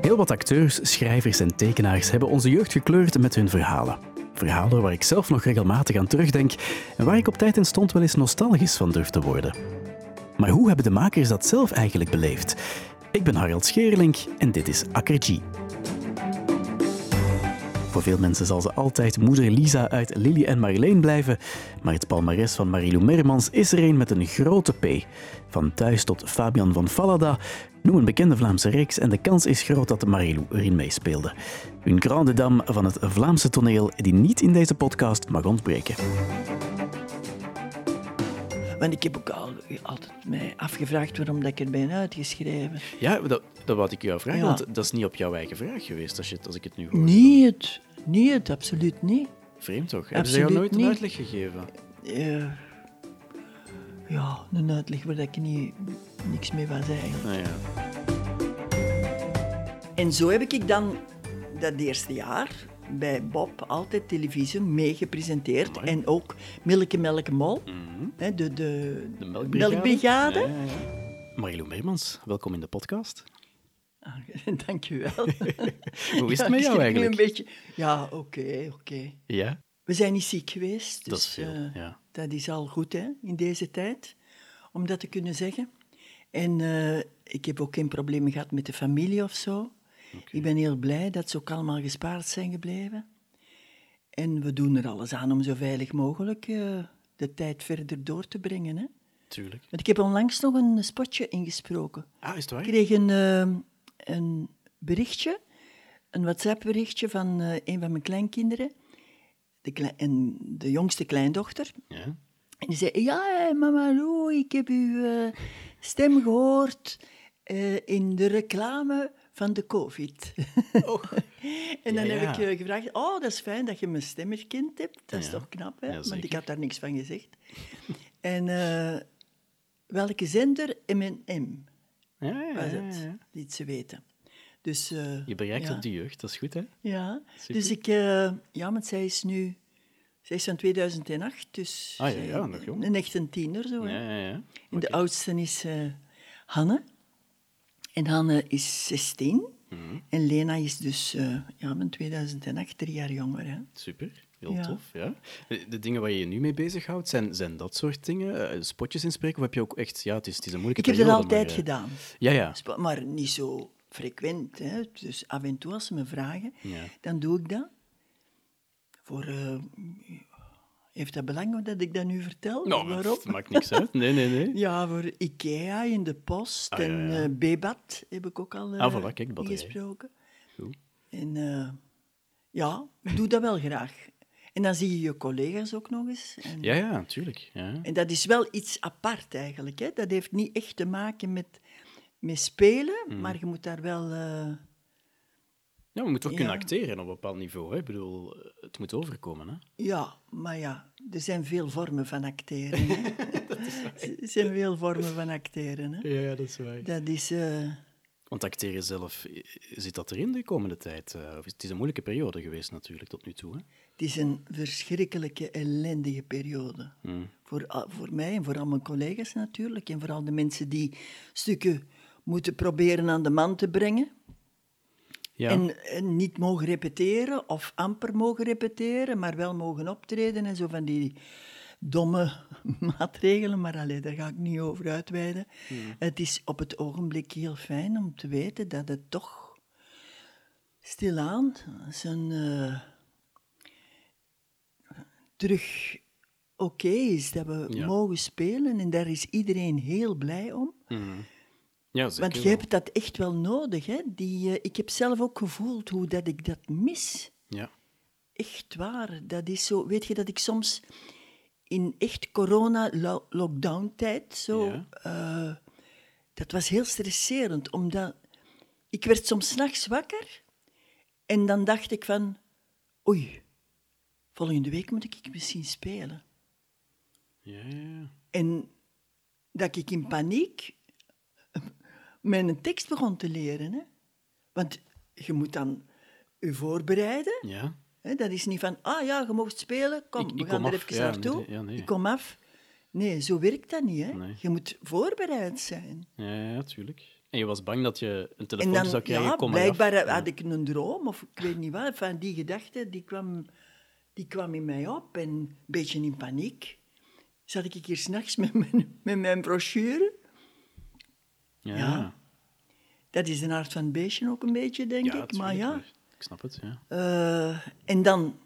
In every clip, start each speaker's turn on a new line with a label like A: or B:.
A: Heel wat acteurs, schrijvers en tekenaars hebben onze jeugd gekleurd met hun verhalen. Verhalen waar ik zelf nog regelmatig aan terugdenk en waar ik op tijd en stond wel eens nostalgisch van durf te worden. Maar hoe hebben de makers dat zelf eigenlijk beleefd? Ik ben Harald Scheerlink en dit is Akkergie. Voor veel mensen zal ze altijd moeder Lisa uit Lily en Marleen blijven, maar het palmares van Marilou Mermans is er een met een grote P. Van thuis tot Fabian van Fallada, noem een bekende Vlaamse reeks en de kans is groot dat Marilou erin meespeelde. Een grande dame van het Vlaamse toneel die niet in deze podcast mag ontbreken.
B: Want ik heb ook al, altijd mij afgevraagd waarom dat ik er ben uitgeschreven.
A: Ja, dat, dat wou ik jou vragen,
B: Ja.
A: want dat is niet op jouw eigen vraag geweest, als, je, als ik het nu hoor.
B: Niet het, niet het, absoluut niet.
A: Vreemd toch? Hebben ze jou nooit een uitleg gegeven?
B: Eh, ja, een uitleg waar ik niet, niks mee was eigenlijk.
A: Nou ja.
B: En zo heb ik dan dat eerste jaar bij Bob altijd televisie meegepresenteerd.
A: Mooi.
B: En ook Milke Melke Mol,
A: Mhm.
B: hè, de, de,
A: De melkbrigade.
B: melkbrigade.
A: Ja, ja, ja. Marilou welkom in de podcast.
B: Ah, Dank u wel.
A: Hoe is
B: Ja,
A: het met
B: ik
A: jou eigenlijk?
B: Een beetje, ja, oké, oké.
A: Ja,
B: We zijn niet ziek geweest.
A: dat is
B: dus,
A: veel.
B: eh,
A: ja.
B: Dat is al goed hè, in deze tijd, om dat te kunnen zeggen. En eh, ik heb ook geen problemen gehad met de familie of zo. Ik ben heel blij dat ze ook allemaal gespaard zijn gebleven. En we doen er alles aan om zo veilig mogelijk eh, de tijd verder door te brengen. Hè?
A: Tuurlijk.
B: Want ik heb onlangs nog een spotje ingesproken.
A: Ah, is het waar?
B: Ik kreeg een, eh, een berichtje, een WhatsApp-berichtje van eh, een van mijn kleinkinderen. De, klei- en de jongste kleindochter.
A: Ja.
B: En die zei, ja, mama Lou, ik heb uw stem gehoord eh, in de reclame van de COVID. en dan
A: Ja,
B: heb ik eh, gevraagd, oh, dat is fijn dat je mijn stem herkend hebt. Dat is toch knap, hè? Want ik had daar niks van gezegd. en eh, welke zender? M&M was
A: ja,
B: het, liet ze weten. Dus, eh,
A: Je bereikt op de jeugd, dat is goed, hè?
B: Ja,
A: Super.
B: dus ik... ja, want zij is nu... Zij is van 2008, dus...
A: Ah, ja,
B: zij-
A: ja, nog jong.
B: Een echt een tiener, zo.
A: Ja, ja, ja.
B: En de oudste is Hanne. En Hanne is 16.
A: Mhm.
B: En Lena is dus eh, ja, van 2008, drie jaar jonger. Hè.
A: Super, heel
B: Ja.
A: tof. Ja. De, dingen waar je je nu mee bezighoudt, zijn, zijn dat soort dingen? Eh, spotjes inspreken? Of heb je ook echt... Ja, het is, het is een moeilijke
B: Ik heb dat altijd
A: maar, eh,
B: gedaan.
A: Ja, ja.
B: Maar niet zo frequent. Hè. Dus af en toe als ze me vragen,
A: Ja.
B: dan doe ik dat. Voor, heeft dat belang dat ik dat nu vertel?
A: Nou,
B: Waarom?
A: het maakt niks uit. Nee, nee, nee.
B: Ja, voor Ikea in de post
A: Ah, ja,
B: en eh, Bebat heb ik ook al eh,
A: Ah, voilà, kijk,
B: ingesproken.
A: Goed.
B: En eh, ja, doe dat wel graag. En dan zie je je collega's ook nog eens. En,
A: Ja, ja, natuurlijk. Ja.
B: en dat is wel iets apart eigenlijk. Hè? Dat heeft niet echt te maken met, met spelen,
A: Mm.
B: maar je moet daar wel...
A: Ja, we moeten ook kunnen acteren op een bepaald niveau. Hè. Ik bedoel, het moet overkomen. Hè.
B: ja, maar ja, er zijn veel vormen van acteren. Er zijn veel vormen van acteren. Hè?
A: Ja, dat is waar.
B: Dat is... eh,
A: Want acteren zelf, zit dat erin de komende tijd? Eh, of Het is een moeilijke periode geweest natuurlijk, tot nu toe. Hè.
B: Het is een verschrikkelijke, ellendige periode.
A: Hmm.
B: Voor, voor mij en voor al mijn collega's natuurlijk. En vooral de mensen die stukken moeten proberen aan de man te brengen.
A: Ja.
B: En, en niet mogen repeteren, of amper mogen repeteren, maar wel mogen optreden en zo van die domme maatregelen. Maar allee, daar ga ik niet over uitweiden. Het is op het ogenblik heel fijn om te weten dat het toch stilaan zijn eh, terug oké is. Dat we
A: Ja.
B: mogen spelen en daar is iedereen heel blij om.
A: Mhm. Ja, zeker
B: Want je hebt dat echt wel nodig. Hè? Die, eh, ik heb zelf ook gevoeld hoe dat ik dat mis.
A: Ja.
B: Echt waar. Dat is zo. Weet je dat ik soms in echt corona-lockdown-tijd zo.
A: Ja.
B: eh, dat was heel stresserend, omdat ik werd soms 's nachts wakker en dan dacht ik van, oei, volgende week moet ik misschien spelen.
A: Ja.
B: En dat ik in paniek mijn tekst begon te leren. Hè? Want je moet dan je voorbereiden.
A: Ja.
B: Hè? Dat is niet van, ah ja, je mocht spelen, kom,
A: Ik-
B: we gaan
A: kom
B: er
A: af.
B: even
A: Ja,
B: naartoe.
A: nee, ja, nee.
B: Ik kom af. Nee, zo werkt dat niet. Hè?
A: Nee.
B: Je moet voorbereid zijn.
A: Ja, ja, tuurlijk. En je was bang dat je een
B: En
A: telefoon
B: dan,
A: zou krijgen,
B: ja,
A: kom maar af.
B: blijkbaar had ik een droom, of ik weet niet wat, van die gedachte, die kwam, die kwam in mij op. En een beetje in paniek zat ik hier s'nachts met mijn, met mijn brochure.
A: Ja,
B: Ja, Dat is de aard van beestje ook een beetje, denk
A: Ja,
B: ik. Maar ja,
A: Ik snap het, ja.
B: Eh, en dan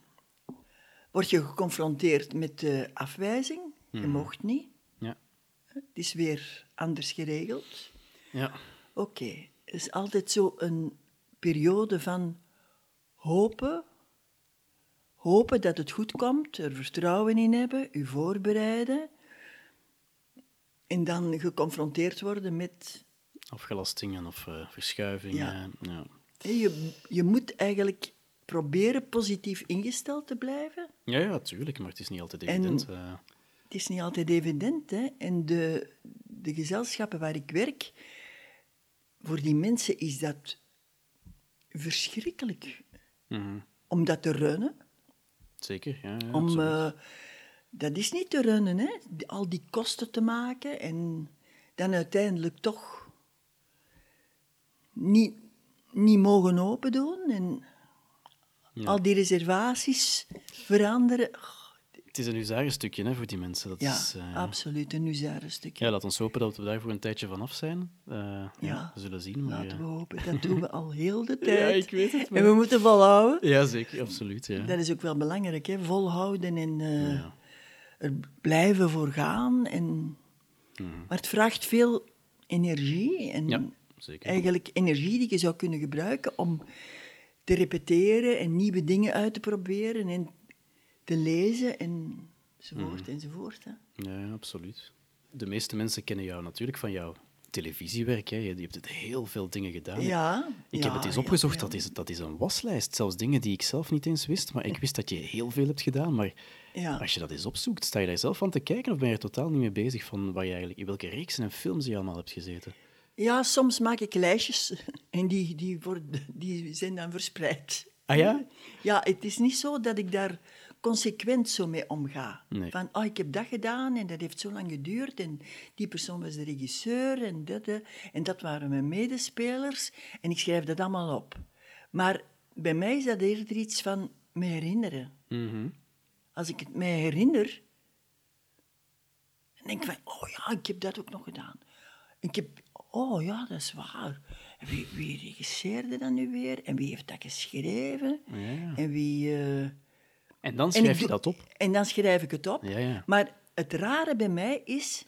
B: word je geconfronteerd met de afwijzing. Je
A: Mhm.
B: mocht niet.
A: Ja.
B: Het is weer anders geregeld.
A: Ja.
B: Oké, het is altijd zo een periode van hopen. Hopen dat het goed komt, er vertrouwen in hebben, u voorbereiden. En dan geconfronteerd worden met
A: Afgelastingen of eh, verschuivingen.
B: Ja.
A: Ja.
B: Je, je moet eigenlijk proberen positief ingesteld te blijven.
A: Ja, ja, tuurlijk, maar het is niet altijd
B: En-
A: evident. eh.
B: Het is niet altijd evident. Hè? En de, de gezelschappen waar ik werk, voor die mensen is dat verschrikkelijk.
A: Mhm.
B: Om dat te runnen.
A: Zeker, ja. ja
B: Om, eh, dat is niet te runnen, hè? Al die kosten te maken en dan uiteindelijk toch niet, niet mogen open doen en
A: Ja.
B: al die reservaties veranderen.
A: Het is een huzarenstukje hè, voor die mensen. Dat
B: Ja,
A: is, eh,
B: absoluut, een huzarenstukje.
A: ja, laat ons hopen dat we daar voor een tijdje vanaf zijn. Eh, ja.
B: Ja,
A: we zullen zien. Maar,
B: Laten
A: ja.
B: we hopen. Dat doen we al heel de
A: Ja,
B: tijd.
A: ik weet het.
B: En we moeten volhouden.
A: Ja, zeker, absoluut. Ja.
B: Dat is ook wel belangrijk, hè? volhouden en eh,
A: Ja.
B: er blijven voor gaan. En...
A: Mhm.
B: Maar het vraagt veel energie. En
A: Ja, zeker.
B: eigenlijk energie die je zou kunnen gebruiken om te repeteren en nieuwe dingen uit te proberen en te lezen enzovoort
A: Mhm.
B: enzovoort. Hè.
A: Ja, absoluut. De meeste mensen kennen jou natuurlijk van jouw televisiewerk. Hè. Je, je hebt het heel veel dingen gedaan.
B: Ja.
A: Ik
B: ja,
A: heb het eens opgezocht,
B: ja.
A: Dat, is, dat is een waslijst. Zelfs dingen die ik zelf niet eens wist. Maar ik wist dat je heel veel hebt gedaan. Maar
B: Ja.
A: als je dat eens opzoekt, sta je daar zelf van te kijken of ben je er totaal niet mee bezig van waar je eigenlijk, in welke reeksen en films je allemaal hebt gezeten?
B: Ja, soms maak ik lijstjes en die, die, worden, die zijn dan verspreid.
A: Ah ja?
B: Ja, het is niet zo dat ik daar consequent zo mee omga.
A: Nee.
B: Van, oh, ik heb dat gedaan en dat heeft zo lang geduurd en die persoon was de regisseur en dat, en dat waren mijn medespelers en ik schrijf dat allemaal op. Maar bij mij is dat eerder iets van me herinneren.
A: Mhm.
B: Als ik het mij herinner, dan denk ik van, oh ja, ik heb dat ook nog gedaan. Ik heb, oh ja, dat is waar. Wie, wie regisseerde dat nu weer? En wie heeft dat geschreven?
A: Ja, ja.
B: En wie... eh,
A: En dan schrijf je dat op.
B: En dan schrijf ik het op.
A: Ja, ja.
B: Maar het rare bij mij is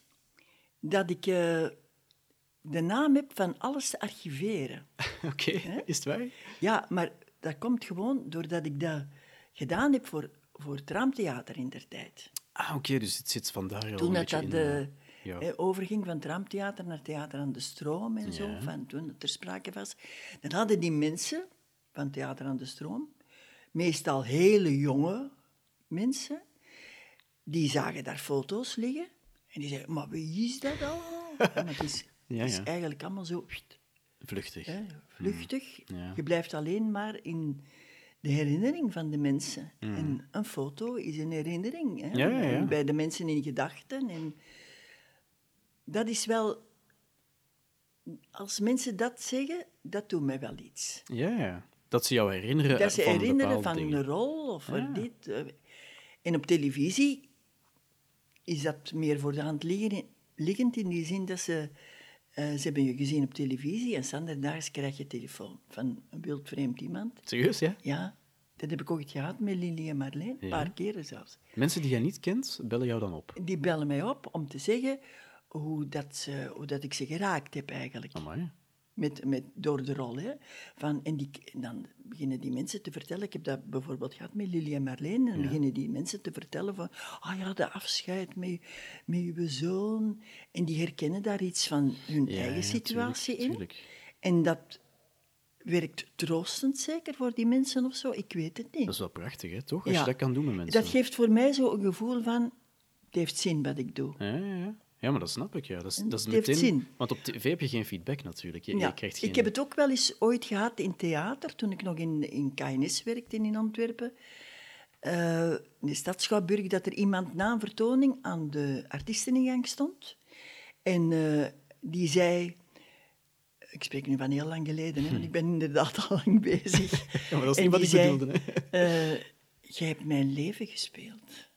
B: dat ik eh, de naam heb van alles te archiveren.
A: Oké, is het waar?
B: Ja, maar dat komt gewoon doordat ik dat gedaan heb voor, voor het Raamtheater in der tijd.
A: Ah, oké, dus het zit vandaar al
B: Toen
A: een
B: dat,
A: beetje
B: dat
A: in, ja.
B: overging van het Raamtheater naar Theater aan de Stroom en zo,
A: Ja.
B: van toen het ter sprake was, dan hadden die mensen van Theater aan de Stroom, meestal hele jonge mensen, die zagen daar foto's liggen en die zeiden, maar wie is dat allemaal? Ja, het is,
A: Ja,
B: het is eigenlijk allemaal zo
A: Vluchtig.
B: hè, vluchtig.
A: Ja.
B: Je blijft alleen maar in de herinnering van de mensen. En een foto is een herinnering. Hè?
A: Mm. Ja, ja, ja.
B: Bij de mensen in gedachten. En dat is wel... Als mensen dat zeggen, dat doet mij wel iets.
A: Ja, ja. Dat ze jou herinneren
B: Dat ze
A: van
B: herinneren van
A: dingen.
B: een rol of
A: Ja.
B: dit. eh. En op televisie is dat meer voor de hand liggen- liggend in die zin dat ze... eh, ze hebben je gezien op televisie en standaardaags krijg je telefoon van een wildvreemd iemand.
A: Serieus, ja?
B: Ja, dat heb ik ooit gehad met Lili en Marleen, een
A: Ja.
B: paar keren zelfs.
A: Mensen die jij niet kent, bellen jou dan op.
B: Die bellen mij op om te zeggen hoe, dat ze, hoe dat ik ze geraakt heb eigenlijk.
A: Amai.
B: Met, met, door de rol. Hè. Van, en, die, en dan beginnen die mensen te vertellen, ik heb dat bijvoorbeeld gehad met Lili en Marleen, en dan beginnen die mensen te vertellen van, ah ja, de afscheid met, met uw zoon. En die herkennen daar iets van hun
A: Ja,
B: eigen
A: ja,
B: situatie
A: tuurlijk,
B: in.
A: tuurlijk.
B: En dat werkt troostend zeker voor die mensen of zo, ik weet het niet.
A: Dat is wel prachtig, hè, toch? Als
B: Ja.
A: je dat kan doen met mensen.
B: Dat geeft voor mij zo een gevoel van, het heeft zin wat ik doe.
A: Ja, ja, ja. maar dat snap ik. Ja. Dat is, dat is meteen...
B: zin.
A: Want op tv heb je geen feedback natuurlijk. Je,
B: Ja,
A: je krijgt geen...
B: Ik heb het ook wel eens ooit gehad in theater, toen ik nog in, in KNS werkte in Antwerpen. eh, in de stad Schouwburg dat er iemand na een vertoning aan de artiesteningang stond. En eh, die zei... Ik spreek nu van heel lang geleden, hè, want ik ben inderdaad al lang bezig.
A: Ja, maar dat is niet wat
B: die
A: ik
B: zei,
A: bedoelde. Hè.
B: eh, jij hebt mijn leven gespeeld.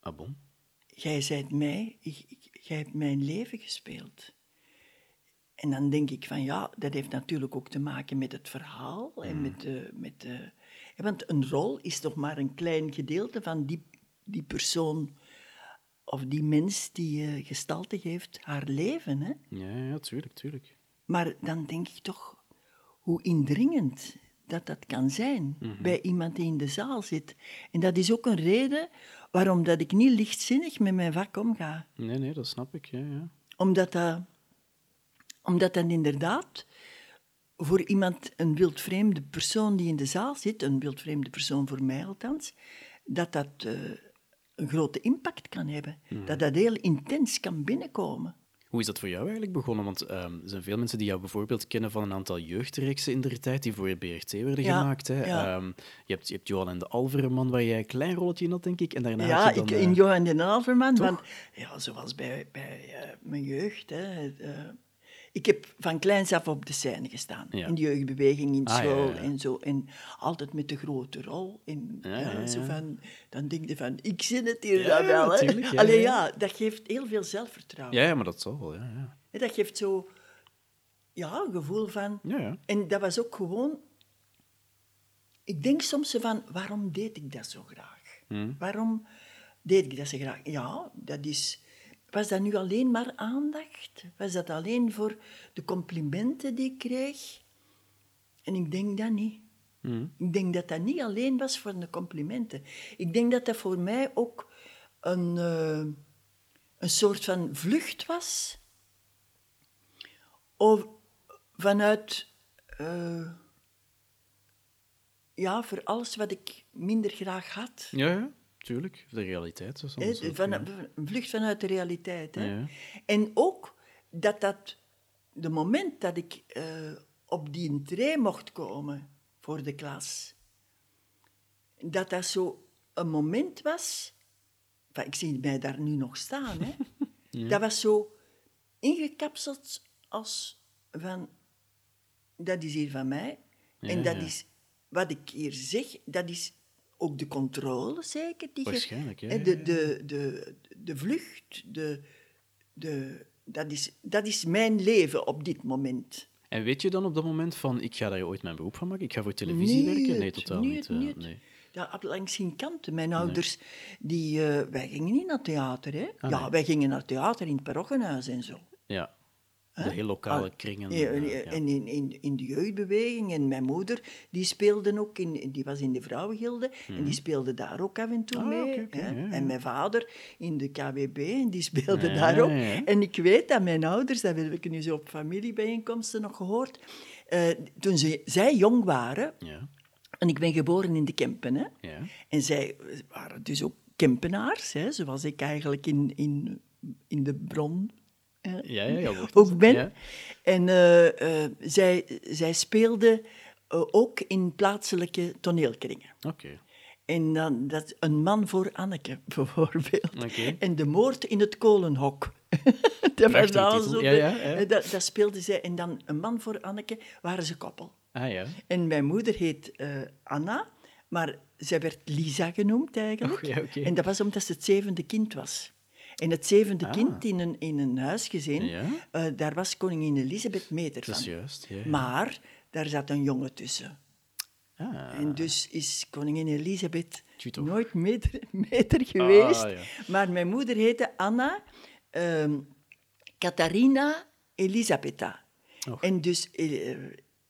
A: Ah, bon?
B: Jij zijt mij, ik, ik- jij hebt mijn leven gespeeld. En dan denk ik van ja, dat heeft natuurlijk ook te maken met het verhaal. En met, de, met de, want een rol is toch maar een klein gedeelte van die, die persoon of die mens die eh, gestalte geeft haar leven. Hè?
A: Ja, ja, tuurlijk, tuurlijk.
B: Maar dan denk ik toch hoe indringend dat dat kan zijn bij iemand die in de zaal zit. En dat is ook een reden waarom dat ik niet lichtzinnig met mijn vak omga.
A: Nee, nee, dat snap ik. Ja, ja.
B: Omdat dat, omdat dat inderdaad voor iemand, een wildvreemde persoon die in de zaal zit, een wildvreemde persoon voor mij althans, dat dat eh, een grote impact kan hebben. Dat dat heel intens kan binnenkomen.
A: Hoe is dat voor jou eigenlijk begonnen? Want ehm, er zijn veel mensen die jou bijvoorbeeld kennen van een aantal jeugdreeksen in de tijd die voor BRT werden
B: Ja,
A: gemaakt. Hè.
B: ja.
A: Ehm, je, hebt, je hebt Johan en de Alverenman, waar jij een klein rolletje in had, denk ik. En daarna
B: Ja,
A: had je dan,
B: ik,
A: eh,
B: in Johan de Alverman. Want, ja, zoals bij, bij eh, mijn jeugd. Hè, eh, ik heb van kleins af op de scène gestaan.
A: Ja.
B: In de jeugdbeweging, in
A: Ah,
B: school
A: ja,
B: en zo. En altijd met de grote rol. En, Zo van, dan denk je van, ik zin het hier dan wel. Hè.
A: tuurlijk, ja,
B: dat geeft heel veel zelfvertrouwen.
A: Ja, maar dat zal wel, ja.
B: Dat geeft zo ja, een gevoel van...
A: ja. ja.
B: En dat was ook gewoon... Ik denk soms van, waarom deed ik dat zo graag?
A: Hmm.
B: Waarom deed ik dat zo graag? Ja, dat is... Was dat nu alleen maar aandacht? Was dat alleen voor de complimenten die ik kreeg? En ik denk dat niet.
A: Hmm.
B: Ik denk dat dat niet alleen was voor de complimenten. Ik denk dat dat voor mij ook een, eh, een soort van vlucht was. Of vanuit, eh, ja, voor alles wat ik minder graag had.
A: Ja, ja, tuurlijk. De realiteit. zo soms
B: van, een vlucht vanuit de realiteit. Hè?
A: Ja.
B: En ook dat dat, de moment dat ik eh, op die tree mocht komen voor de klas, dat dat zo een moment was, ik zie mij daar nu nog staan, hè? dat was zo ingekapseld als van, dat is hier van mij. en dat is, wat ik hier zeg, dat is ook de controle zeker. Die
A: Waarschijnlijk, ja,
B: De, de, de, de vlucht, de, de, dat, is, dat is mijn leven op dit moment.
A: En weet je dan op dat moment van, ik ga daar ooit mijn beroep van maken? Ik ga voor televisie werken? Nee, totaal niet.
B: niet,
A: eh,
B: niet.
A: nee.
B: Ja, op langs geen kanten. Mijn ouders, die, eh, wij gingen niet naar theater. Hè?
A: Ah,
B: ja,
A: nee.
B: wij gingen naar theater in het parochiehuis en zo.
A: Ja, de heel lokale
B: Ah,
A: kringen.
B: Ja,
A: eh.
B: En in, in, in de jeugdbeweging. En mijn moeder, die speelde ook, in, die was in de vrouwengilde. En die speelde daar ook af en toe
A: Mhm. Ah,
B: mee. hè. En mijn vader in de KWB, en die speelde daar ook. En ik weet dat mijn ouders, dat heb ik nu zo op familiebijeenkomsten nog gehoord, eh, toen ze, zij jong waren, en ik ben geboren in de Kempen, hè, en zij waren dus ook Kempenaars, hè, zoals ik eigenlijk in, in, in de bron
A: Ja, ja, ja,
B: ook ben.
A: Ja.
B: En eh, eh, zij, zij speelde eh, ook in plaatselijke toneelkringen.
A: Oké.
B: En dan dat, een man voor Anneke, bijvoorbeeld. En de moord in het kolenhok. dat, was zo
A: Ja, ja, ja.
B: eh, Dat, dat speelde zij. En dan een man voor Anneke waren ze koppel.
A: Ah ja.
B: En mijn moeder heet eh, Anna, maar zij werd Lisa genoemd eigenlijk.
A: Oké.
B: En dat was omdat ze het zevende kind was. En het zevende
A: Ah.
B: kind in een, in een huisgezin,
A: Ja.
B: eh, daar was koningin Elisabeth meter
A: Dat is
B: van.
A: juist. Ja, ja.
B: Maar daar zat een jongen tussen.
A: Ah,
B: En dus is koningin Elisabeth nooit meter, meter geweest.
A: Ah.
B: Maar mijn moeder heette Anna ehm Catharina Elisabetta.
A: Och.
B: En dus eh,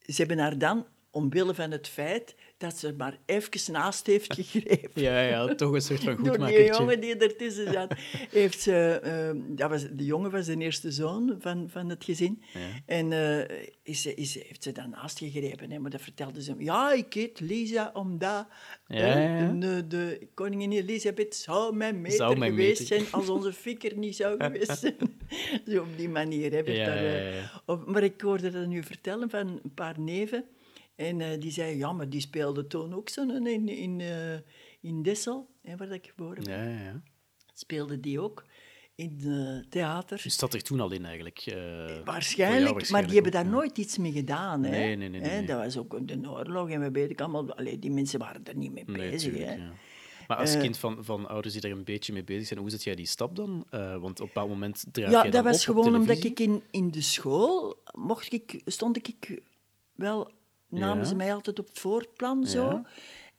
B: ze hebben haar dan, omwille van het feit dat ze maar even naast heeft gegrepen.
A: ja, ja, toch een soort van
B: Door die
A: goedmakertje.
B: jongen die ertussen zat, heeft ze... ehm, dat was, de jongen was de eerste zoon van, van het gezin.
A: Ja.
B: En eh, is, ze- is, heeft ze daarnaast gegrepen. Hè, maar dat vertelde ze hem. Ja, ik heet Lisa omdat
A: Ja, ja.
B: De, de koningin Elisabeth zou mijn meter
A: Zou mijn
B: geweest
A: meter.
B: zijn als onze fikker niet zou geweest zijn. Zo op die manier. Hè,
A: Ja,
B: daar, eh, op- maar ik hoorde dat nu vertellen van een paar neven. En eh, die zei, ja, maar die speelde toen ook zo in, in, eh, in Dessel, hè, waar ik geboren ben,
A: Ja, ja, ja.
B: speelde die ook in het theater.
A: Dus dat er toen al in eigenlijk. eh, jou
B: Waarschijnlijk, maar die hebben daar nooit iets mee gedaan. Hè?
A: Nee, nee, nee,
B: Hè. Dat was ook de oorlog en we weten allemaal... Allee, die mensen waren er niet mee bezig.
A: tuurlijk,
B: hè?
A: ja. Maar als
B: Eh,
A: kind van, van ouders die er een beetje mee bezig zijn, hoe zet jij die stap dan? Eh, want op een bepaald moment draag
B: Ja,
A: jij
B: dat was
A: op
B: gewoon omdat ik in, in de school... Mocht ik, stond ik wel... Namen
A: Ja.
B: ze mij altijd op het voorplan, zo.
A: Ja.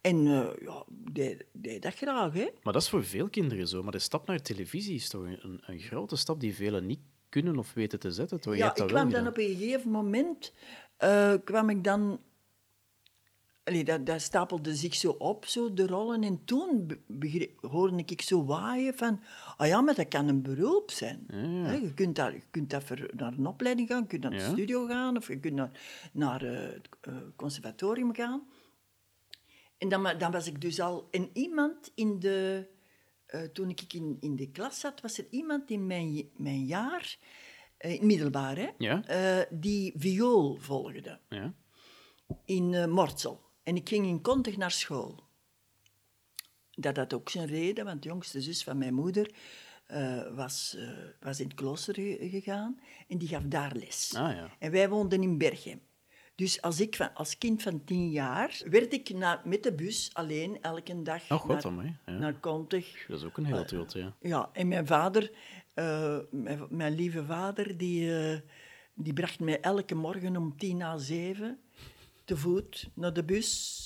B: En eh, ja, deed, deed dat graag, hè.
A: Maar dat is voor veel kinderen zo. Maar de stap naar televisie is toch een, een grote stap die velen niet kunnen of weten te zetten. Toch? Je
B: Ja, ik kwam dan op een gegeven moment... eh, kwam ik dan... Allee, dat, dat stapelde zich zo op, zo, de rollen. En toen hoorde ik zo waaien van... Ah ja, maar dat kan een beroep zijn. Hè, je kunt, daar, je kunt daar voor, naar een opleiding gaan, je kunt naar de
A: Ja.
B: studio gaan... of je kunt naar, naar eh, het eh, conservatorium gaan. En dan, dan was ik dus al... En iemand in de... eh, toen ik in, in de klas zat, was er iemand in mijn, mijn jaar... eh, in middelbaar, hè?
A: Ja?
B: die viool volgde
A: Ja.
B: in Mortsel. En ik ging in Kontig naar school. Dat had ook zijn reden, want de jongste zus van mijn moeder eh, was, eh, was in het klooster ge- gegaan en die gaf daar les.
A: Ah ja.
B: En wij woonden in Berchem. Dus als, ik van, als kind van tien jaar werd ik na, met de bus alleen elke dag
A: Oh, god,
B: naar,
A: amai, ja.
B: naar Kontig.
A: Dat is ook een heel tilt, ja.
B: Ja, en mijn vader, eh, mijn, mijn lieve vader, die, eh, die bracht mij elke morgen om tien na zeven te voet naar de bus.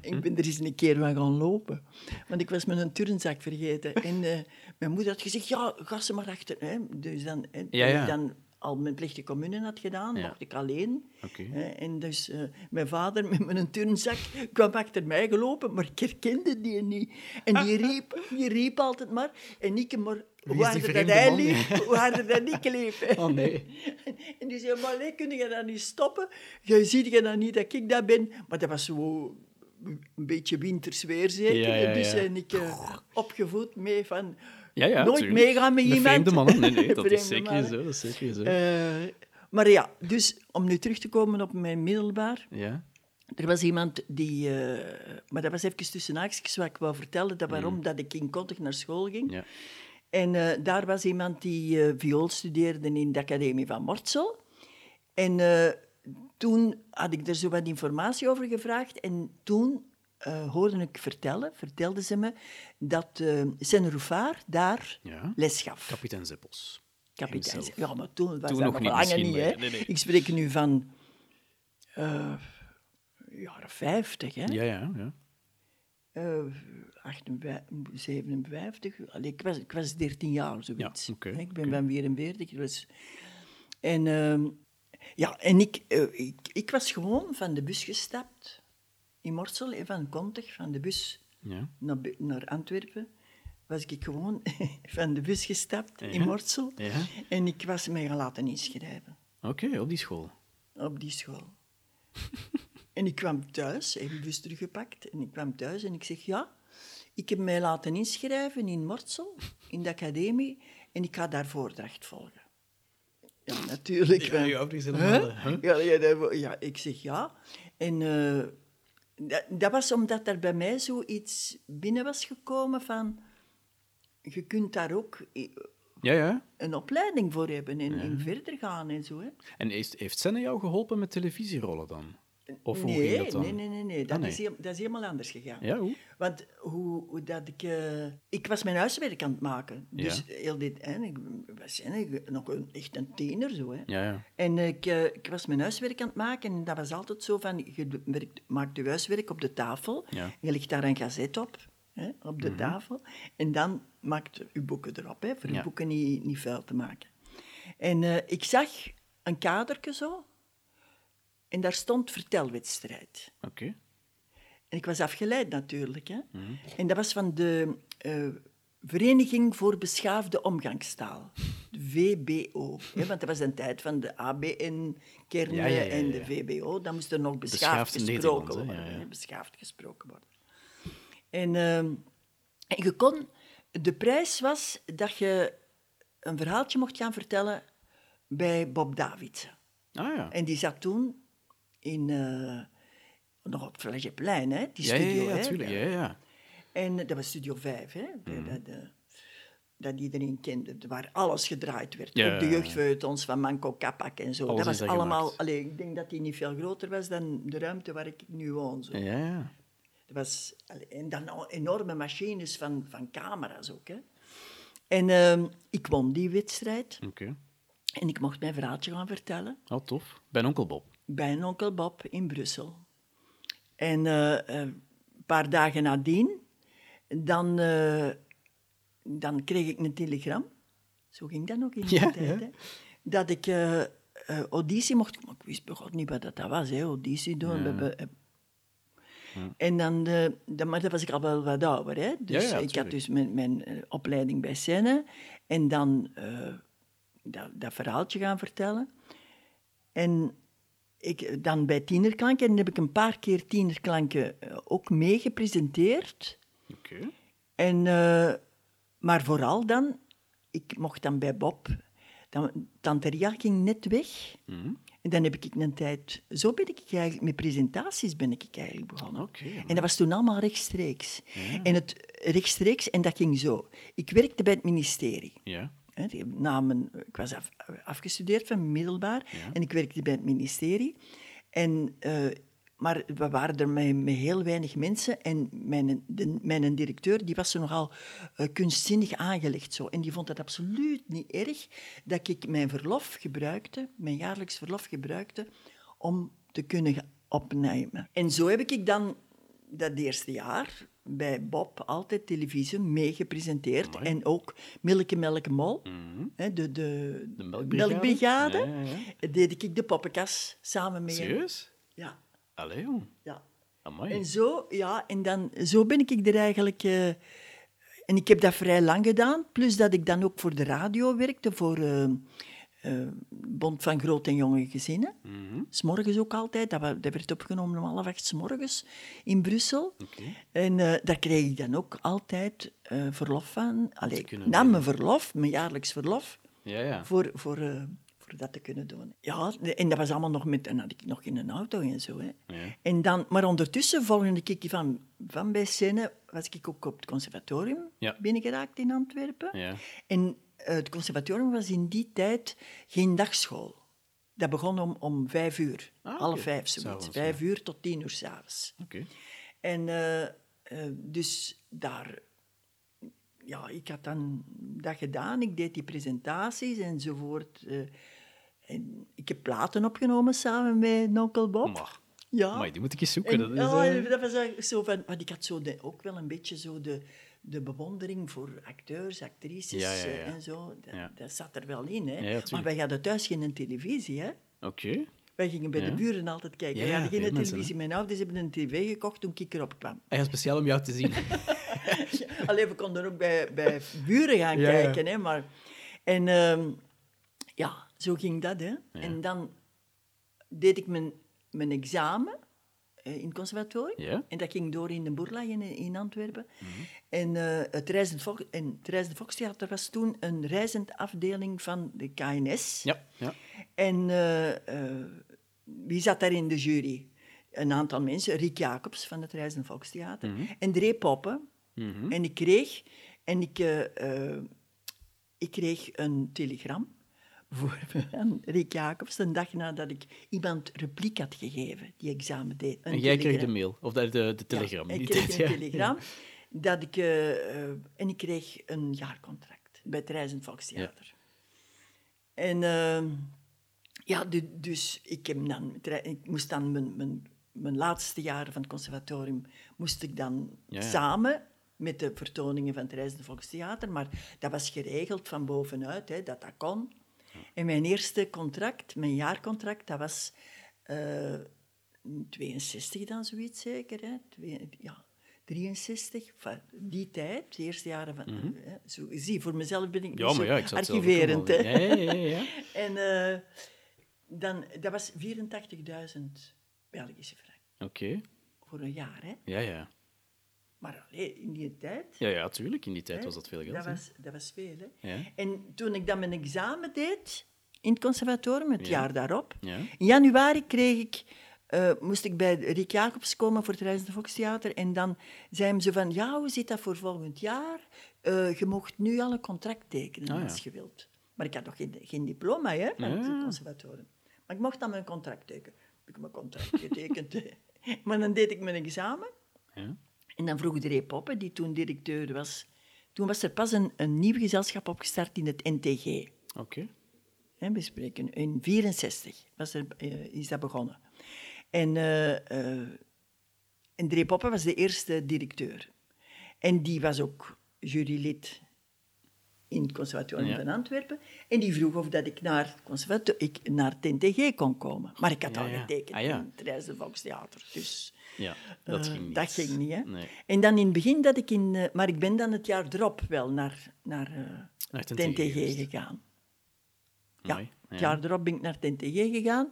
B: ik ben er eens een keer van gaan lopen, want ik was mijn turnzak vergeten. En eh, mijn moeder had gezegd, ja, ga ze maar achter. Hè. Dus dan, hè,
A: Ja, ja.
B: dan al mijn plichte commune had gedaan,
A: Ja.
B: mocht ik alleen. Hè, en dus eh, mijn vader met mijn turnzak kwam achter mij gelopen, maar ik herkende die niet. En die riep, die riep altijd maar. En ik maar... Harder dat hij liep, hoe harder dat ik liep.
A: Oh nee.
B: En die zei, maar nee, kun je dat niet stoppen? Je ziet je dan niet dat ik dat ben? Maar dat was zo een beetje winters weer zeker.
A: Ja, ja,
B: dus ben ik eh, opgevoed mee van...
A: Ja, ja,
B: Nooit
A: tuurlijk.
B: meegaan met iemand.
A: vreemde mannen, nee, nee, dat is zeker
B: mannen.
A: zo. Dat is zeker zo.
B: Eh, maar ja, dus om nu terug te komen op mijn middelbaar.
A: ja.
B: Er was iemand die... eh, maar dat was even tussen haakjes wat ik wou vertellen. Dat waarom dat ik in Kontig naar school ging.
A: Mm. Ja.
B: En eh, daar was iemand die viool studeerde in de Academie van Mortsel. En toen had ik er zo wat informatie over gevraagd. En toen eh, hoorde ik vertellen, vertelde ze me, dat uh, Senroufaar daar
A: Ja.
B: les gaf.
A: Kapitein Zeppels.
B: Kapitein.
A: himself.
B: Ja, maar toen was
A: Toen
B: dat
A: nog
B: nog
A: niet,
B: niet.
A: maar-
B: Hè.
A: nee, nee.
B: Ik spreek nu van eh, jaren 50, hè?
A: Ja, ja, ja.
B: Eh, 58, 57. Allee, ik, was, ik was 13 jaar, zoiets.
A: Ja, oké,
B: ik ben
A: oké.
B: van 44. Dus. En, ehm, ja, en ik, eh, ik, ik was gewoon van de bus gestapt. In Morsel, van Kontig, van de bus
A: ja.
B: naar, naar Antwerpen. Was ik gewoon van de bus gestapt in Morsel.
A: ja.
B: En ik was mij gaan laten inschrijven
A: Oké, op die school.
B: op die school. en ik kwam thuis, heb de bus teruggepakt, en ik kwam thuis en ik zeg, ja, ik heb mij laten inschrijven in Mortsel, in de academie, en ik ga daar voordracht volgen. Ja, natuurlijk.
A: Ja,
B: wel.
A: je ouders
B: Huh?
A: helemaal, hè?
B: Ja, ja, ja, ik zeg ja. En eh, dat, dat was omdat er bij mij zoiets binnen was gekomen van... Je kunt daar ook
A: Ja, ja.
B: een opleiding voor hebben en, en verder gaan en zo. Hè.
A: En heeft, heeft Senne jou geholpen met televisierollen dan? Of hoe
B: nee,
A: ging dat dan?
B: nee, nee, nee, nee. Dat,
A: nee.
B: Is, heel- dat is helemaal anders gegaan.
A: Ja, hoe?
B: Want hoe, hoe dat ik... eh, ik was mijn huiswerk aan het maken. Dus heel dit... Hè, ik was nog een, echt een tiener, zo. Hè.
A: Ja, ja.
B: En ik, eh, ik was mijn huiswerk aan het maken en dat was altijd zo van... Je werkt, maakt je huiswerk op de tafel.
A: Ja. Mhm.
B: Je legt daar een gazet op, hè, op de tafel. En dan maakt je boeken erop, hè, voor je boeken niet, niet vuil te maken. En eh, ik zag een kadertje zo. En daar stond vertelwedstrijd.
A: Oké.
B: En ik was afgeleid natuurlijk. Hè.
A: Mhm.
B: En dat was van de eh, Vereniging voor Beschaafde Omgangstaal. De VBO. Hè, want dat was een tijd van de ABN-kernen
A: Ja, ja, ja,
B: en de. VBO. Dan moest er nog beschaafd,
A: Beschaafd
B: gesproken
A: Nederland,
B: worden. hè, Beschaafd gesproken worden. En, ehm, en je kon... De prijs was dat je een verhaaltje mocht gaan vertellen bij Bob Davidsen.
A: Ah ja.
B: En die zat toen in, eh, nog op het Vlegeplein, hè, die
A: Ja,
B: studio.
A: ja,
B: hè.
A: tuurlijk. Ja, ja.
B: En dat was Studio 5, hè? De- dat, de- dat iedereen kende, waar alles gedraaid werd.
A: Ja,
B: Ook de jeugdfeuilletons van Manco Capac en zo.
A: Alles
B: dat was allemaal...
A: gemaakt.
B: Allee, ik denk dat die niet veel groter was dan de ruimte waar ik nu woon. Zo.
A: Ja, ja.
B: Dat was, allee, en dan enorme machines van, van camera's ook. Hè. En ehm, ik won die wedstrijd
A: Oké.
B: en ik mocht mijn verhaaltje gaan vertellen
A: Oh, tof. Bij onkel Bob.
B: Bij een onkel Bob in Brussel. En eh, eh, een paar dagen nadien, dan, eh, dan kreeg ik een telegram. Zo ging dat ook in die
A: Ja,
B: tijd.
A: ja.
B: Hè, dat ik eh, auditie mocht... Maar ik wist begot niet wat dat was, hè, auditie doen.
A: Ja.
B: En dan, dan, maar dan was ik al wel wat ouder. Hè? Dus ik had dus mijn, mijn opleiding bij scène. En dan dat, dat verhaaltje gaan vertellen. En ik, dan bij Tienerklanken. En dan heb ik een paar keer Tienerklanken eh, ook mee gepresenteerd.
A: Oké.
B: En, eh, maar vooral dan, ik mocht dan bij Bob. Dan, Tante Ria ging net weg.
A: Mhm.
B: En dan heb ik een tijd... Zo ben ik eigenlijk... Met presentaties ben ik eigenlijk begonnen.
A: Oké,
B: en dat was toen allemaal rechtstreeks. En het rechtstreeks, en dat ging zo. Ik werkte bij het ministerie.
A: Ja.
B: Die namen, ik was af- afgestudeerd van middelbaar en ik werkte bij het ministerie. En, eh, maar we waren er met, met heel weinig mensen en mijn, de, mijn directeur die was zo nogal eh, kunstzinnig aangelegd. Zo. En die vond het absoluut niet erg dat ik mijn verlof gebruikte, mijn jaarlijks verlof gebruikte, om te kunnen opnemen. En zo heb ik dan dat eerste jaar bij Bob altijd televisie mee gepresenteerd. En ook Milke Melke Mol, hè, de, de,
A: Mhm. De melkbrigade?
B: melkbrigade,
A: Ja, ja,
B: deed ik de poppenkast samen mee.
A: Serieus?
B: Ja,
A: Allee, jong.
B: ja.
A: Amai.
B: En zo, ja, en dan, zo ben ik er eigenlijk... eh, en ik heb dat vrij lang gedaan, plus dat ik dan ook voor de radio werkte, voor eh, eh, Bond van Groot en Jonge Gezinnen. S'morgens ook altijd, dat, werd opgenomen om half acht 's morgens in Brussel. En eh, daar kreeg ik dan ook altijd eh, verlof van. Allee, nam mijn verlof, mijn jaarlijks verlof,
A: Ja, ja.
B: voor, voor, voor dat te kunnen doen. Ja, en dat was allemaal nog met... En had ik nog in een auto en zo. Hè.
A: Ja.
B: En dan, maar ondertussen volgde ik van, van bij scène, was ik ook op het conservatorium binnengeraakt in Antwerpen.
A: Ja.
B: En het conservatorium was in die tijd geen dagschool. Dat begon om, om vijf uur,
A: Ah,
B: half vijf zoiets. Vijf uur tot tien uur s'avonds.
A: Oké.
B: En eh, eh, dus daar... Ja, ik had dan dat gedaan. Ik deed die presentaties enzovoort. eh en ik heb platen opgenomen samen met Onkel Bob.
A: Maar,
B: Ja.
A: maar die moet ik eens zoeken.
B: En,
A: dat is, eh,
B: dat was zo van... Want ik had zo de, ook wel een beetje zo de, de bewondering voor acteurs, actrices
A: Ja, ja, ja.
B: eh, en zo. Dat,
A: Ja.
B: dat zat er wel in, hè.
A: Ja, ja,
B: maar wij hadden thuis geen televisie, hè.
A: Oké.
B: Wij gingen bij
A: Ja.
B: de buren altijd kijken.
A: Ja,
B: wij hadden geen
A: mensen,
B: televisie. Mijn ouders hebben een tv gekocht toen ik erop kwam.
A: Hij is speciaal om jou te zien.
B: Alleen we konden ook bij, bij buren gaan
A: Ja, ja.
B: kijken. Hè, maar, en ehm, ja, zo ging dat. Hè. En dan deed ik mijn, mijn examen in het conservatorium.
A: Ja?
B: En dat ging door in de Boerlaag in, in Antwerpen.
A: Mhm.
B: En eh, het Reizend, Volk, en het Reizend Volkstheater was toen een reizend afdeling van de KNS.
A: Ja. ja.
B: En eh, eh, wie zat daar in de jury? Een aantal mensen. Riek Jacobs van het Reizend Volkstheater. En Dree Poppen. En ik kreeg, en ik, eh, eh, ik kreeg een telegram voor, van Riek Jacobs, de dag nadat ik iemand repliek had gegeven, die examen deed. Een
A: En jij kreeg de mail, of de, de, de telegram.
B: Ja, ik kreeg
A: tijd,
B: een
A: ja.
B: telegram. Dat ik, eh, eh, en ik kreeg een jaarcontract bij het Reizend Volkstheater. En ehm, ja, du- dus ik, heb dan, ik moest dan mijn, mijn, mijn laatste jaren van het conservatorium moest ik dan samen met de vertoningen van het Reizend Volkstheater, maar dat was geregeld van bovenuit, hè, dat dat kon. En mijn eerste contract, mijn jaarcontract, dat was eh, 62 dan zoiets zeker, hè? Twee- ja, 63, van die tijd, de eerste jaren van... hè, zo, zie, voor mezelf ben ik
A: Mhm. Ja,
B: niet
A: maar
B: zo
A: ja, ik
B: archiverend. hè.
A: allemaal- Ja, ja, ja, ja.
B: En eh, dan, dat was 84.000 Belgische frank
A: Oké.
B: voor een jaar, hè.
A: Ja, ja.
B: Maar allee, in die tijd...
A: Ja, ja, tuurlijk. In die tijd
B: hè,
A: was dat veel geld.
B: Dat was, dat was veel, hè.
A: Ja.
B: En toen ik dan mijn examen deed in het conservatorium, het
A: Ja.
B: jaar daarop,
A: Ja.
B: in januari kreeg ik eh, moest ik bij Rick Jacobs komen voor het Reizende Volkstheater. En dan zei hem zo van, ja, hoe zit dat voor volgend jaar? Eh, je mocht nu al een contract tekenen
A: Ah,
B: als je wilt. Maar ik had nog geen, geen diploma hè, van het
A: ja.
B: conservatorium. Maar ik mocht dan mijn contract tekenen. Heb ik mijn contract getekend. maar dan deed ik mijn examen.
A: Ja.
B: En dan vroeg Dre Poppe, die toen directeur was... Toen was er pas een, een nieuw gezelschap opgestart in het NTG.
A: Oké.
B: We spreken in 64 was er, eh, is dat begonnen. En, en Dre Poppe was de eerste directeur. En die was ook jurylid in het conservatorium
A: Ja.
B: van Antwerpen. En die vroeg of dat ik naar ik naar het NTG kon komen. Maar ik had
A: Ja,
B: al
A: ja.
B: getekend
A: Ah,
B: in het Reisde Volkstheater. Dus
A: Ja, dat
B: eh,
A: ging niet.
B: dat ging niet. Hè?
A: Nee.
B: En dan in het begin dat ik in... eh, maar ik ben dan het jaar erop wel naar, naar, eh,
A: Naar het
B: het
A: NTG
B: NTG
A: geweest.
B: gegaan. Ja, het
A: ja.
B: jaar erop ben ik naar het NTG gegaan.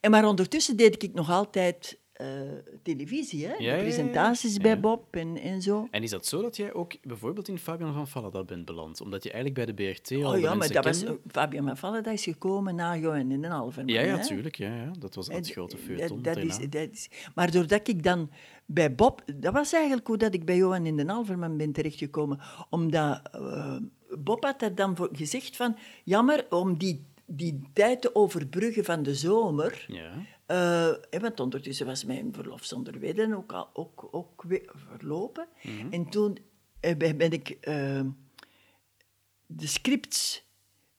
B: En maar ondertussen deed ik nog altijd eh, televisie, hè?
A: Ja,
B: presentaties
A: Ja.
B: bij Bob en, en zo.
A: En is dat zo dat jij ook bijvoorbeeld in Fabian van Fallada bent beland? Omdat je eigenlijk bij de BRT al
B: Oh ja, maar dat was? Fabian van Vallen dat is gekomen na Johan in den Alverman.
A: Ja, ja,
B: hè.
A: tuurlijk. Ja, ja. Dat was het grote feuilleton
B: dat, is,
A: daarna.
B: dat is, maar doordat ik dan bij Bob... Dat was eigenlijk hoe dat ik bij Johan in den Alverman ben terechtgekomen. Omdat eh, Bob had er dan voor gezegd van... Jammer, om die, die tijd te overbruggen van de zomer...
A: Ja.
B: Eh, want ondertussen was mijn verlof zonder wedden ook, al, ook, ook verlopen.
A: Mhm.
B: En toen eh, ben ik eh, de scripts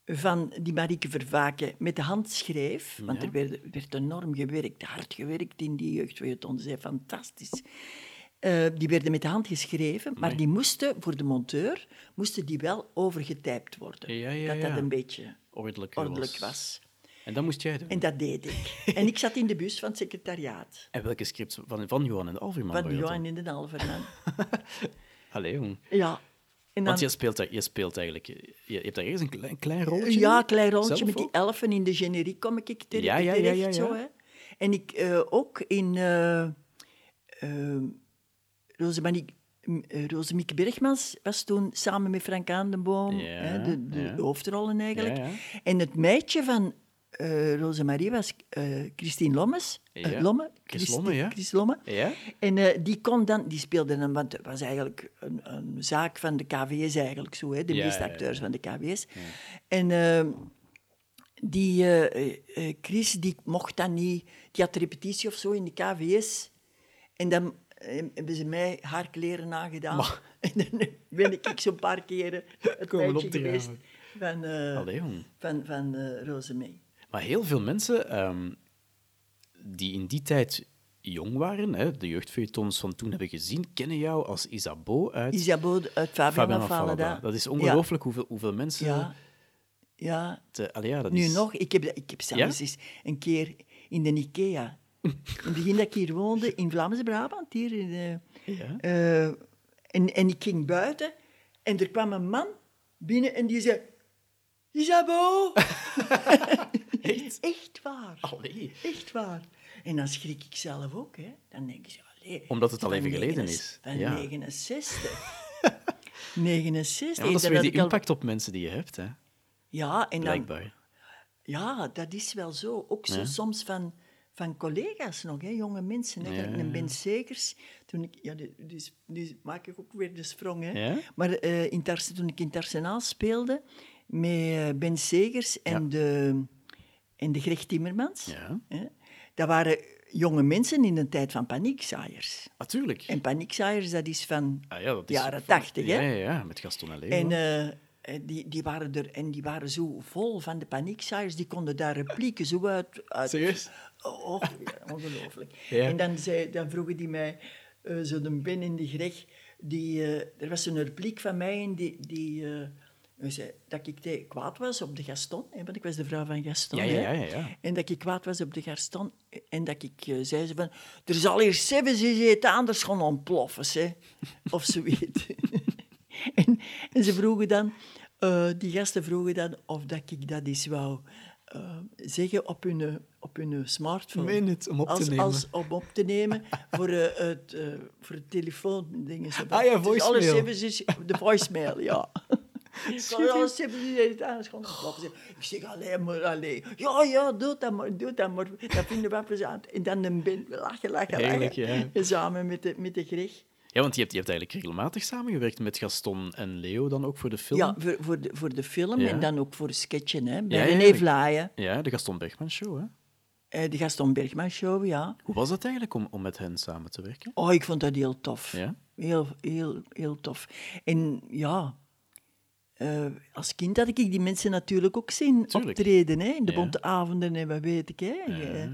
B: van die Marieke Vervaken met de hand schreef. Want
A: Ja.
B: er werd, werd enorm gewerkt, hard gewerkt in die jeugdfeuilleton. Zij fantastisch. Eh, die werden met de hand geschreven, maar die moesten, voor de monteur, moesten die wel overgetypt worden.
A: Ja, ja,
B: dat dat een beetje
A: ordelijk
B: was.
A: En dat moest jij doen.
B: En dat deed ik. en ik zat in de bus van het secretariaat.
A: En welke scripts van, van Johan en Alverman
B: Van Johan in den Alverman.
A: Allee, jong.
B: Ja. En dan,
A: Want je speelt, je speelt eigenlijk... Je, hebt daar eerst een klein, klein rolletje
B: ja,
A: in?
B: klein
A: Zelf
B: met die elfen in de generiek kom ik terecht.
A: Ja, ja, ja.
B: Zo, hè. En ik eh, ook in m- eh, Rosemieke Bergmans was toen samen met Frank Aandenboom
A: Ja,
B: hè, de, de
A: ja.
B: hoofdrollen eigenlijk.
A: Ja.
B: En het meisje van eh Rosemarie was eh, Christine Lommes. Eh,
A: Ja.
B: Lomme.
A: Chris Lomme, ja.
B: Chris Lomme.
A: Ja?
B: En die kon dan, die speelde dan, want het was eigenlijk een, een zaak van de KVS eigenlijk zo, hè, de
A: Ja,
B: meeste acteurs van de KVS. En eh, die Chris, die mocht dan niet, die had repetitie of zo in de KVS. En dan hebben ze mij haar kleren aangedaan.
A: Maar-
B: En dan ben ik zo'n paar keren het
A: Komen opdraven.
B: geweest van,
A: Allee,
B: van, van Rosemee.
A: Maar heel veel mensen ehm, die in die tijd jong waren, hè, de jeugdfeuilletons van toen hebben gezien, kennen jou als Isabeau uit
B: Isabeau uit Fabian.
A: Fallada. Dat is ongelooflijk hoeveel, hoeveel mensen...
B: Ja, ja.
A: Te, allee, ja, dat
B: Nu
A: is...
B: nog, ik heb, ik heb zelfs eens een keer in de IKEA, in het begin dat ik hier woonde, in Vlaamse Brabant, hier in de,
A: Ja?
B: eh, en, en ik ging buiten en er kwam een man binnen en die zei... Isabeau!
A: Echt?
B: Echt waar.
A: Allee.
B: Echt waar. En dan schrik ik zelf ook, hè. Dan denk je, allee,
A: Omdat het al even geleden is.
B: Van
A: Ja.
B: 69. 69.
A: Ja, dat is weer die
B: ik al-
A: impact op mensen die je hebt, hè.
B: Ja, en dan. Ja, dat is wel zo. Ook zo
A: Ja.
B: soms van, van collega's nog, hè, jonge mensen. Hè.
A: Ja,
B: Een Ben Segers, toen ik, ja, dus, dus maak ik ook weer de sprong. Hè.
A: Ja?
B: Maar eh, in toen ik in het Arsenaal speelde, met eh, Ben Segers en, de, en de Greg Timmermans,
A: Ja,
B: hè, dat waren jonge mensen in de tijd van paniekzaaiers.
A: natuurlijk.
B: En paniekzaaiers, dat is van
A: Ah, ja,
B: jaren tachtig, hè?
A: Ja, ja, ja, met Gaston en Leo.
B: En, eh, eh, die, die waren er, en die waren zo vol van de paniekzaaiers, die konden daar replieken zo uit... uit
A: Serieus?
B: Oh, oh, ja, ongelooflijk. En dan, zei, dan vroegen die mij, eh zo de Ben in de Greg, die, eh, er was een repliek van mij en die... die eh, dat ik te- kwaad was op de Gaston, hè, want ik was de vrouw van Gaston.
A: Ja, ja, ja, ja, ja.
B: En dat ik kwaad was op de Gaston en dat ik eh, zei ze van... Er zal hier zeven eten, anders gewoon ontploffen, hè. Of zoiets. en, en ze vroegen dan... eh, die gasten vroegen dan of dat ik dat eens wou eh, zeggen op hun, op hun smartphone.
A: Meen het, om op te
B: als,
A: nemen.
B: Als om op te nemen voor, het, eh, voor het telefoon. Dingen.
A: Ah ja,
B: Dus alle
A: voicemail.
B: de voicemail, ja. Het aangeschonden. Ik zeg, alleen maar, alleen. Ja, ja, doe dat maar, doe dat maar. Dat vinden we plezant. En dan een band, lachen, lachen, lachen.
A: ja.
B: Samen met de, met de Greg.
A: Ja, want je hebt, je hebt eigenlijk regelmatig samengewerkt met Gaston en Leo dan ook voor de film.
B: Ja, voor, voor, de, voor de film
A: Ja.
B: en dan ook voor sketchen, hè. Bij
A: Ja,
B: René Vlaaien.
A: Ja, de Gaston Bergman Show, hè?
B: Eh, de Gaston Bergman Show, ja.
A: Hoe was dat eigenlijk om, om met hen samen te werken?
B: Oh, ik vond dat heel tof.
A: Ja?
B: Heel, heel, heel tof. En ja, eh, als kind had ik die mensen natuurlijk ook zien
A: Tuurlijk.
B: optreden, hè, in de
A: Ja.
B: bonte avonden en wat weet ik. Hè.
A: Ja.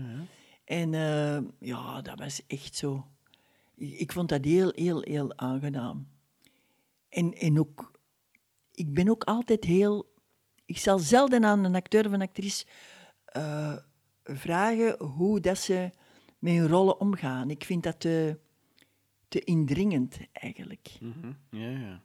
B: En eh, ja, dat was echt zo. Ik, ik vond dat heel, heel, heel aangenaam. En, en ook, ik ben ook altijd heel. Ik zal zelden aan een acteur of een actrice eh, vragen hoe dat ze met hun rollen omgaan. Ik vind dat te, te indringend eigenlijk.
A: Mhm. Ja, ja.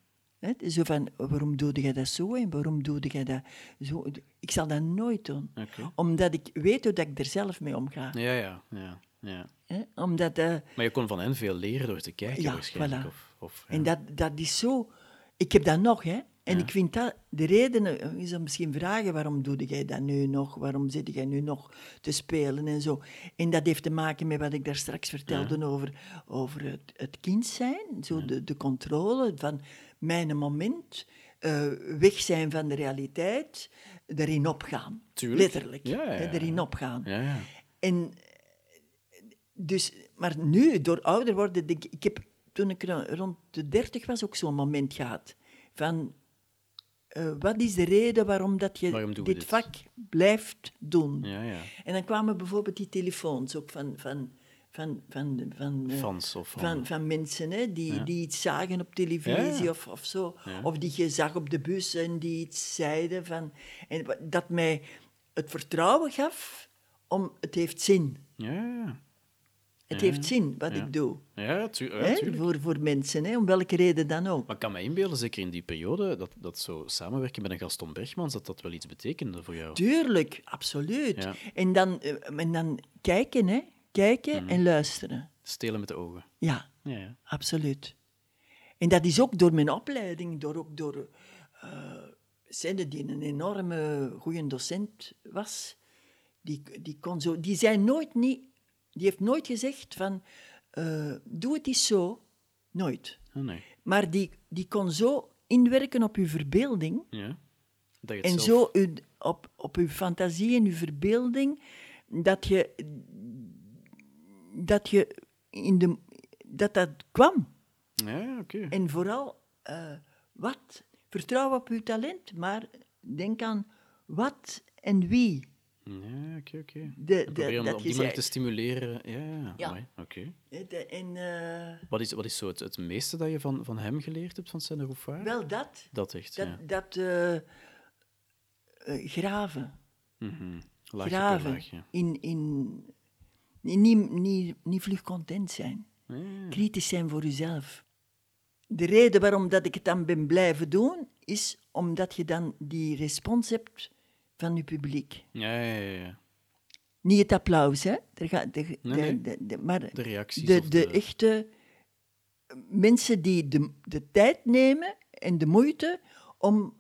B: Zo van, waarom doe jij dat zo en waarom doe jij dat zo? Ik zal dat nooit doen. Omdat ik weet hoe dat ik er zelf mee omga.
A: Ja, ja, ja. ja.
B: Omdat, eh,
A: Maar je kon van hen veel leren door te kijken,
B: Ja,
A: waarschijnlijk.
B: voilà.
A: Of, of, ja.
B: En dat, dat is zo... Ik heb dat nog, hè. En
A: Ja.
B: ik vind dat... De reden eh, is dan misschien vragen, waarom doe jij dat nu nog? Waarom zit jij nu nog te spelen en zo? En dat heeft te maken met wat ik daar straks vertelde over, over het, het kind zijn. Zo de, de controle van mijn moment. eh, weg zijn van de realiteit. Erin opgaan.
A: Tuurlijk.
B: Letterlijk.
A: Ja, ja, ja.
B: Erin opgaan.
A: Ja, ja.
B: En dus, maar nu, door ouder worden, denk ik, ik heb toen ik ro- rond de dertig was ook zo'n moment gehad van eh, wat is de reden waarom dat je
A: Waarom
B: dit? vak blijft doen?
A: Ja, ja.
B: En dan kwamen bijvoorbeeld die telefoons ook van, van, van, van, van, eh,
A: Fans of van-
B: van, van mensen hè, die,
A: Ja.
B: die iets zagen op televisie
A: Ja.
B: Of, of zo.
A: Ja.
B: Of die je zag op de bus en die iets zeiden. Van, en dat mij het vertrouwen gaf om het heeft zin.
A: Ja, ja.
B: Het heeft zin wat ik doe.
A: Ja,
B: hè,
A: tuurlijk.
B: voor, voor mensen, hè, om welke reden dan ook.
A: Maar ik kan me inbeelden, zeker in die periode, dat, dat zo samenwerken met een Gaston Bergmans, dat dat wel iets betekende voor jou.
B: Tuurlijk, absoluut. En, dan, eh, en dan kijken, hè. Kijken
A: Mhm.
B: en luisteren.
A: Stelen met de ogen.
B: Ja,
A: Ja, ja.
B: absoluut. En dat is ook door mijn opleiding, door, ook door Senne, die een enorme goede docent was. Die, die, kon zo, die zei nooit niet, die heeft nooit gezegd van, eh, doe het eens zo. Nooit.
A: Oh, nee.
B: Maar die, die kon zo inwerken op uw verbeelding
A: Ja. Dat
B: en
A: zelf-
B: zo op, op uw fantasie en uw verbeelding, dat je, dat je in de, dat dat kwam.
A: Ja, oké.
B: En vooral, eh, wat? Vertrouw op uw talent, maar denk aan wat en wie.
A: Ja, oké, oké. Probeer om
B: dat
A: op
B: je
A: die manier
B: zei-
A: te stimuleren. Ja, ja. Oké.
B: Eh, de- En, eh,
A: Wat is, wat is zo het, het meeste dat je van, van hem geleerd hebt, van Sander Rouffard?
B: wel dat.
A: Dat echt,
B: Dat,
A: ja.
B: dat eh, graven.
A: Mhm. Laagje
B: graven.
A: laagje.
B: In, in, niet, niet, niet vlug content zijn.
A: Ja.
B: Kritisch zijn voor jezelf. De reden waarom dat ik het dan ben blijven doen, is omdat je dan die respons hebt van je publiek.
A: Ja, ja, ja, ja.
B: Niet het applaus, hè? Er gaat, de, de,
A: Nee, nee.
B: de- de- maar
A: De reacties.
B: de, de echte mensen die de, de tijd nemen en de moeite om,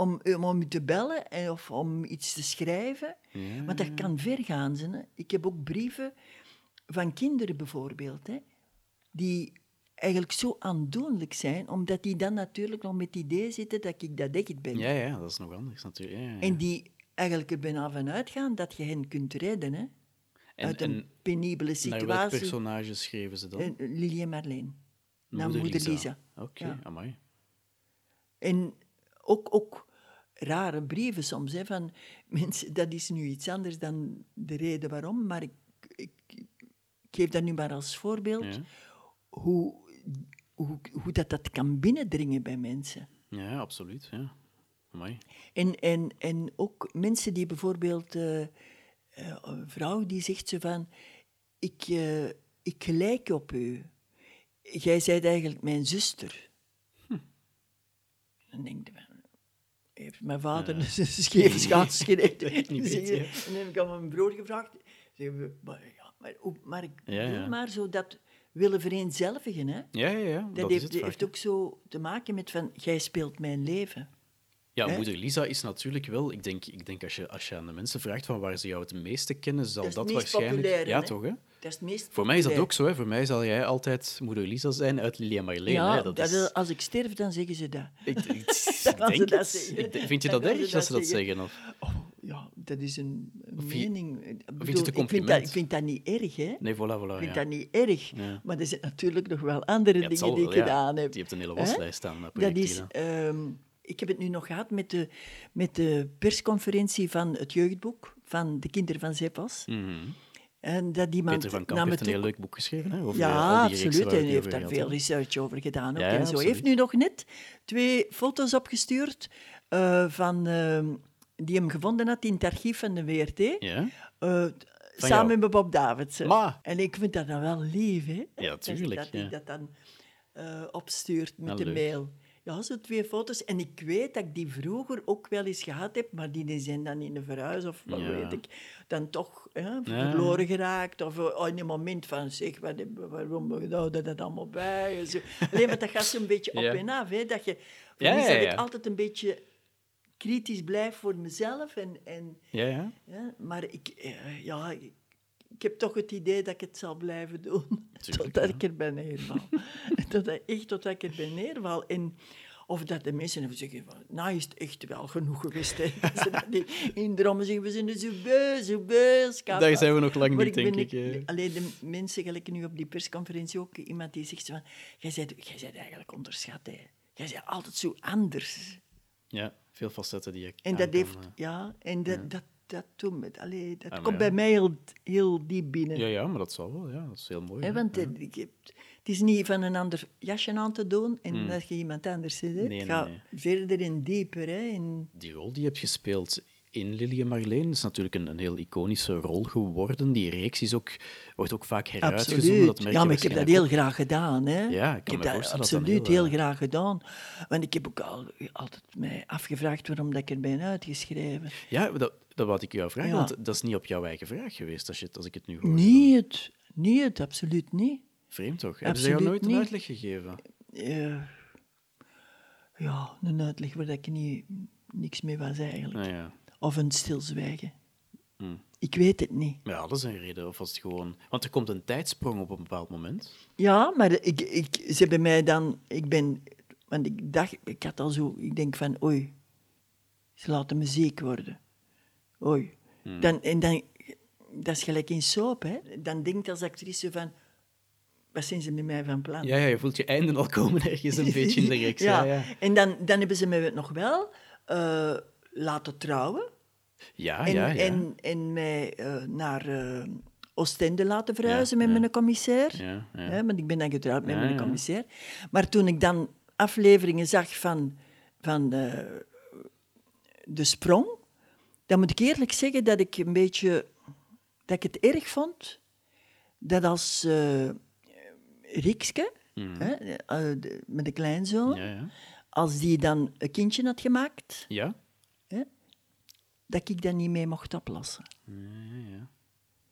B: om, om te bellen en, of om iets te schrijven.
A: Ja,
B: Want dat kan ver gaan. Hè. Ik heb ook brieven van kinderen bijvoorbeeld, hè, die eigenlijk zo aandoenlijk zijn, omdat die dan natuurlijk nog met het idee zitten dat ik dat echt ben.
A: Ja, ja, dat is nog anders natuurlijk. Ja, ja.
B: En die eigenlijk er bijna van uitgaan dat je hen kunt redden hè,
A: En-
B: uit een
A: en
B: penibele
A: Naar welk
B: situatie.
A: personage schreven ze dan?
B: Lili en Marleen. Naar
A: Moeder
B: moeder
A: Lisa.
B: Lisa.
A: Oké,
B: Ja.
A: amai.
B: En ook, ook rare brieven soms, hè, van mensen, dat is nu iets anders dan de reden waarom, maar ik, ik, ik geef dat nu maar als voorbeeld,
A: Ja.
B: hoe, hoe, hoe dat, dat kan binnendringen bij mensen.
A: Ja, absoluut. Ja. Amai.
B: En, en, en ook mensen die bijvoorbeeld, eh, eh, een vrouw die zegt zo van, ik, eh, ik gelijk op u. Jij zijt eigenlijk mijn zuster. Dan denk je, van, heeft mijn vader een scheve schaats
A: niet weet, ja.
B: En dan heb ik aan mijn broer gevraagd. We, maar, ja, maar, maar ik
A: Ja,
B: wil
A: ja.
B: maar zo dat willen vereenzelfigen. Hè?
A: Ja, ja, ja. Dat,
B: heeft, heeft ook zo te maken met van, jij speelt mijn leven.
A: Ja,
B: Hè?
A: moeder Lisa is natuurlijk wel... Ik denk, ik denk als, je, als je aan de mensen vraagt van waar ze jou het meeste kennen, zal
B: Dat
A: dat,
B: is het meest
A: waarschijnlijk... ja,
B: hè?
A: toch, hè?
B: Dat is het meest
A: Voor mij is dat ook zo. Hè. Voor mij zal jij altijd moeder Lisa zijn uit Lilia Marleen.
B: Ja,
A: hè. Dat
B: dat
A: is...
B: als ik sterf, dan zeggen ze dat.
A: Ik, ik, ik
B: Dan gaan ze
A: denk
B: dat zeggen.
A: Ik denk- vind je dat erg als ze
B: dat
A: dat
B: zeggen.
A: zeggen? Of...
B: Oh, ja, dat is een,
A: je-
B: mening. Ik bedoel,
A: het een
B: ik, vind dat,
A: compliment?
B: ik vind dat niet erg, hè.
A: Nee, voilà, voilà.
B: Ik vind
A: ja.
B: dat niet erg.
A: Ja.
B: Maar er zijn natuurlijk nog wel andere dingen die ik
A: ja.
B: gedaan heb.
A: Je hebt een hele waslijst met
B: Dat is, ehm, ik heb het nu nog gehad met de, met de persconferentie van het jeugdboek van de kinderen van Zepas.
A: Mhm.
B: En dat iemand
A: Peter van Kamp heeft een heel leuk boek geschreven. Hè, over
B: Ja,
A: die
B: absoluut. En hij heeft daar veel research over gedaan. Ook
A: Ja, ja,
B: en zo. Heeft nu nog net twee foto's opgestuurd eh, van, ehm, die hem gevonden had in het archief van de WRT.
A: Ja?
B: Eh,
A: jou?
B: samen met Bob Davidsen.
A: Maar.
B: En ik vind dat dan wel lief, hè?
A: Ja, tuurlijk,
B: Dat hij dat dan eh, opstuurt met de
A: leuk.
B: mail. Ja, zo twee foto's. En ik weet dat ik die vroeger ook wel eens gehad heb, maar die zijn dan in een verhuis of wat
A: Ja.
B: weet ik, dan toch hè,
A: Ja.
B: verloren geraakt. Of eh, in een moment van, zeg, wat, waarom houden dat allemaal bij? Zo. Alleen, maar dat gaat zo'n beetje op
A: Ja.
B: en af. Hè, dat je,
A: Ja, ja,
B: dat ik altijd een beetje kritisch blijf voor mezelf en... en
A: Ja, ja.
B: ja, maar ik, eh, ja, ik, ik heb toch het idee dat ik het zal blijven doen.
A: Tuurlijk,
B: totdat
A: ja.
B: ik er ben neerval. totdat, echt totdat ik er ben neerval. En, of dat de mensen even zeggen, van, nou is het echt wel genoeg geweest. Niet indrommen zeggen, we zijn er zo beu, zo beu. schat.
A: Daar zijn we nog lang
B: Maar
A: niet, denk ik.
B: Alleen de mensen, gelijk nu op die persconferentie ook, iemand die zegt van, jij bent, jij bent eigenlijk onderschat. Hè. Jij bent altijd zo anders.
A: Ja, veel facetten die je
B: En dat heeft, ja, en dat, dat, dat doet me, allee, dat
A: maar
B: komt bij mij heel, heel diep binnen.
A: Ja, ja, maar dat zal wel. Ja, dat is heel mooi.
B: Want eh, het is niet van een ander jasje aan te doen en dat je iemand anders zit. Hè.
A: Hmm. Nee,
B: het
A: nee,
B: gaat
A: nee.
B: verder en dieper. Hè, en,
A: Die rol die je hebt gespeeld in Lily en Marleen is natuurlijk een, een heel iconische rol geworden. Die reeks is ook, wordt ook vaak heruitgezonden.
B: absoluut.
A: Dat merk
B: Ja, maar ik heb dat heel graag gedaan. Hè.
A: Ja, ik
B: heb dat
A: voorstellen dat
B: absoluut
A: heel,
B: heel,
A: eh,
B: graag gedaan. Want ik heb ook al, altijd mij afgevraagd waarom dat ik er ben uitgeschreven.
A: Ja, dat, dat wou ik jou vragen,
B: Ja.
A: want dat is niet op jouw eigen vraag geweest, als, je, als ik het nu hoor.
B: Niet het, absoluut niet.
A: Vreemd toch? Hebben ze jou
B: Absoluut
A: nooit een uitleg gegeven?
B: Eh, ja, een uitleg waar ik niet, niks mee was eigenlijk.
A: Nou ja.
B: Of een stilzwijgen.
A: Hm.
B: Ik weet het niet.
A: Ja, dat is een reden. Of was het gewoon... Want er komt een tijdsprong op een bepaald moment.
B: Ja, maar ik, ik, ze hebben mij dan... Ik ben... Want ik dacht... Ik had al zo... Ik denk van... Oei. Ze laten me ziek worden. Oei.
A: Hmm.
B: Dan, en dan... Dat is gelijk in soap, hè. Dan denkt als actrice van... Wat zijn ze met mij van plan?
A: Ja, ja, je voelt je einde al komen ergens een beetje in de reeks. Ja, ja.
B: En dan, dan hebben ze me nog wel eh, laten trouwen.
A: Ja,
B: en,
A: ja, ja.
B: en, en mij eh, naar eh, Oostende laten verhuizen
A: Ja,
B: met
A: ja.
B: mijn commissair.
A: Ja, ja.
B: Want ik ben dan getrouwd met mijn commissair. Maar toen ik dan afleveringen zag van, van de, de sprong, dan moet ik eerlijk zeggen dat ik een beetje... Dat ik het erg vond dat als uh, Rikske, hè, eh, de- met de kleinzoon,
A: Mhm. Ja, ja.
B: als die dan een kindje had gemaakt,
A: Ja?
B: Dat ik dat niet mee mocht oplossen.
A: Ja, ja, ja.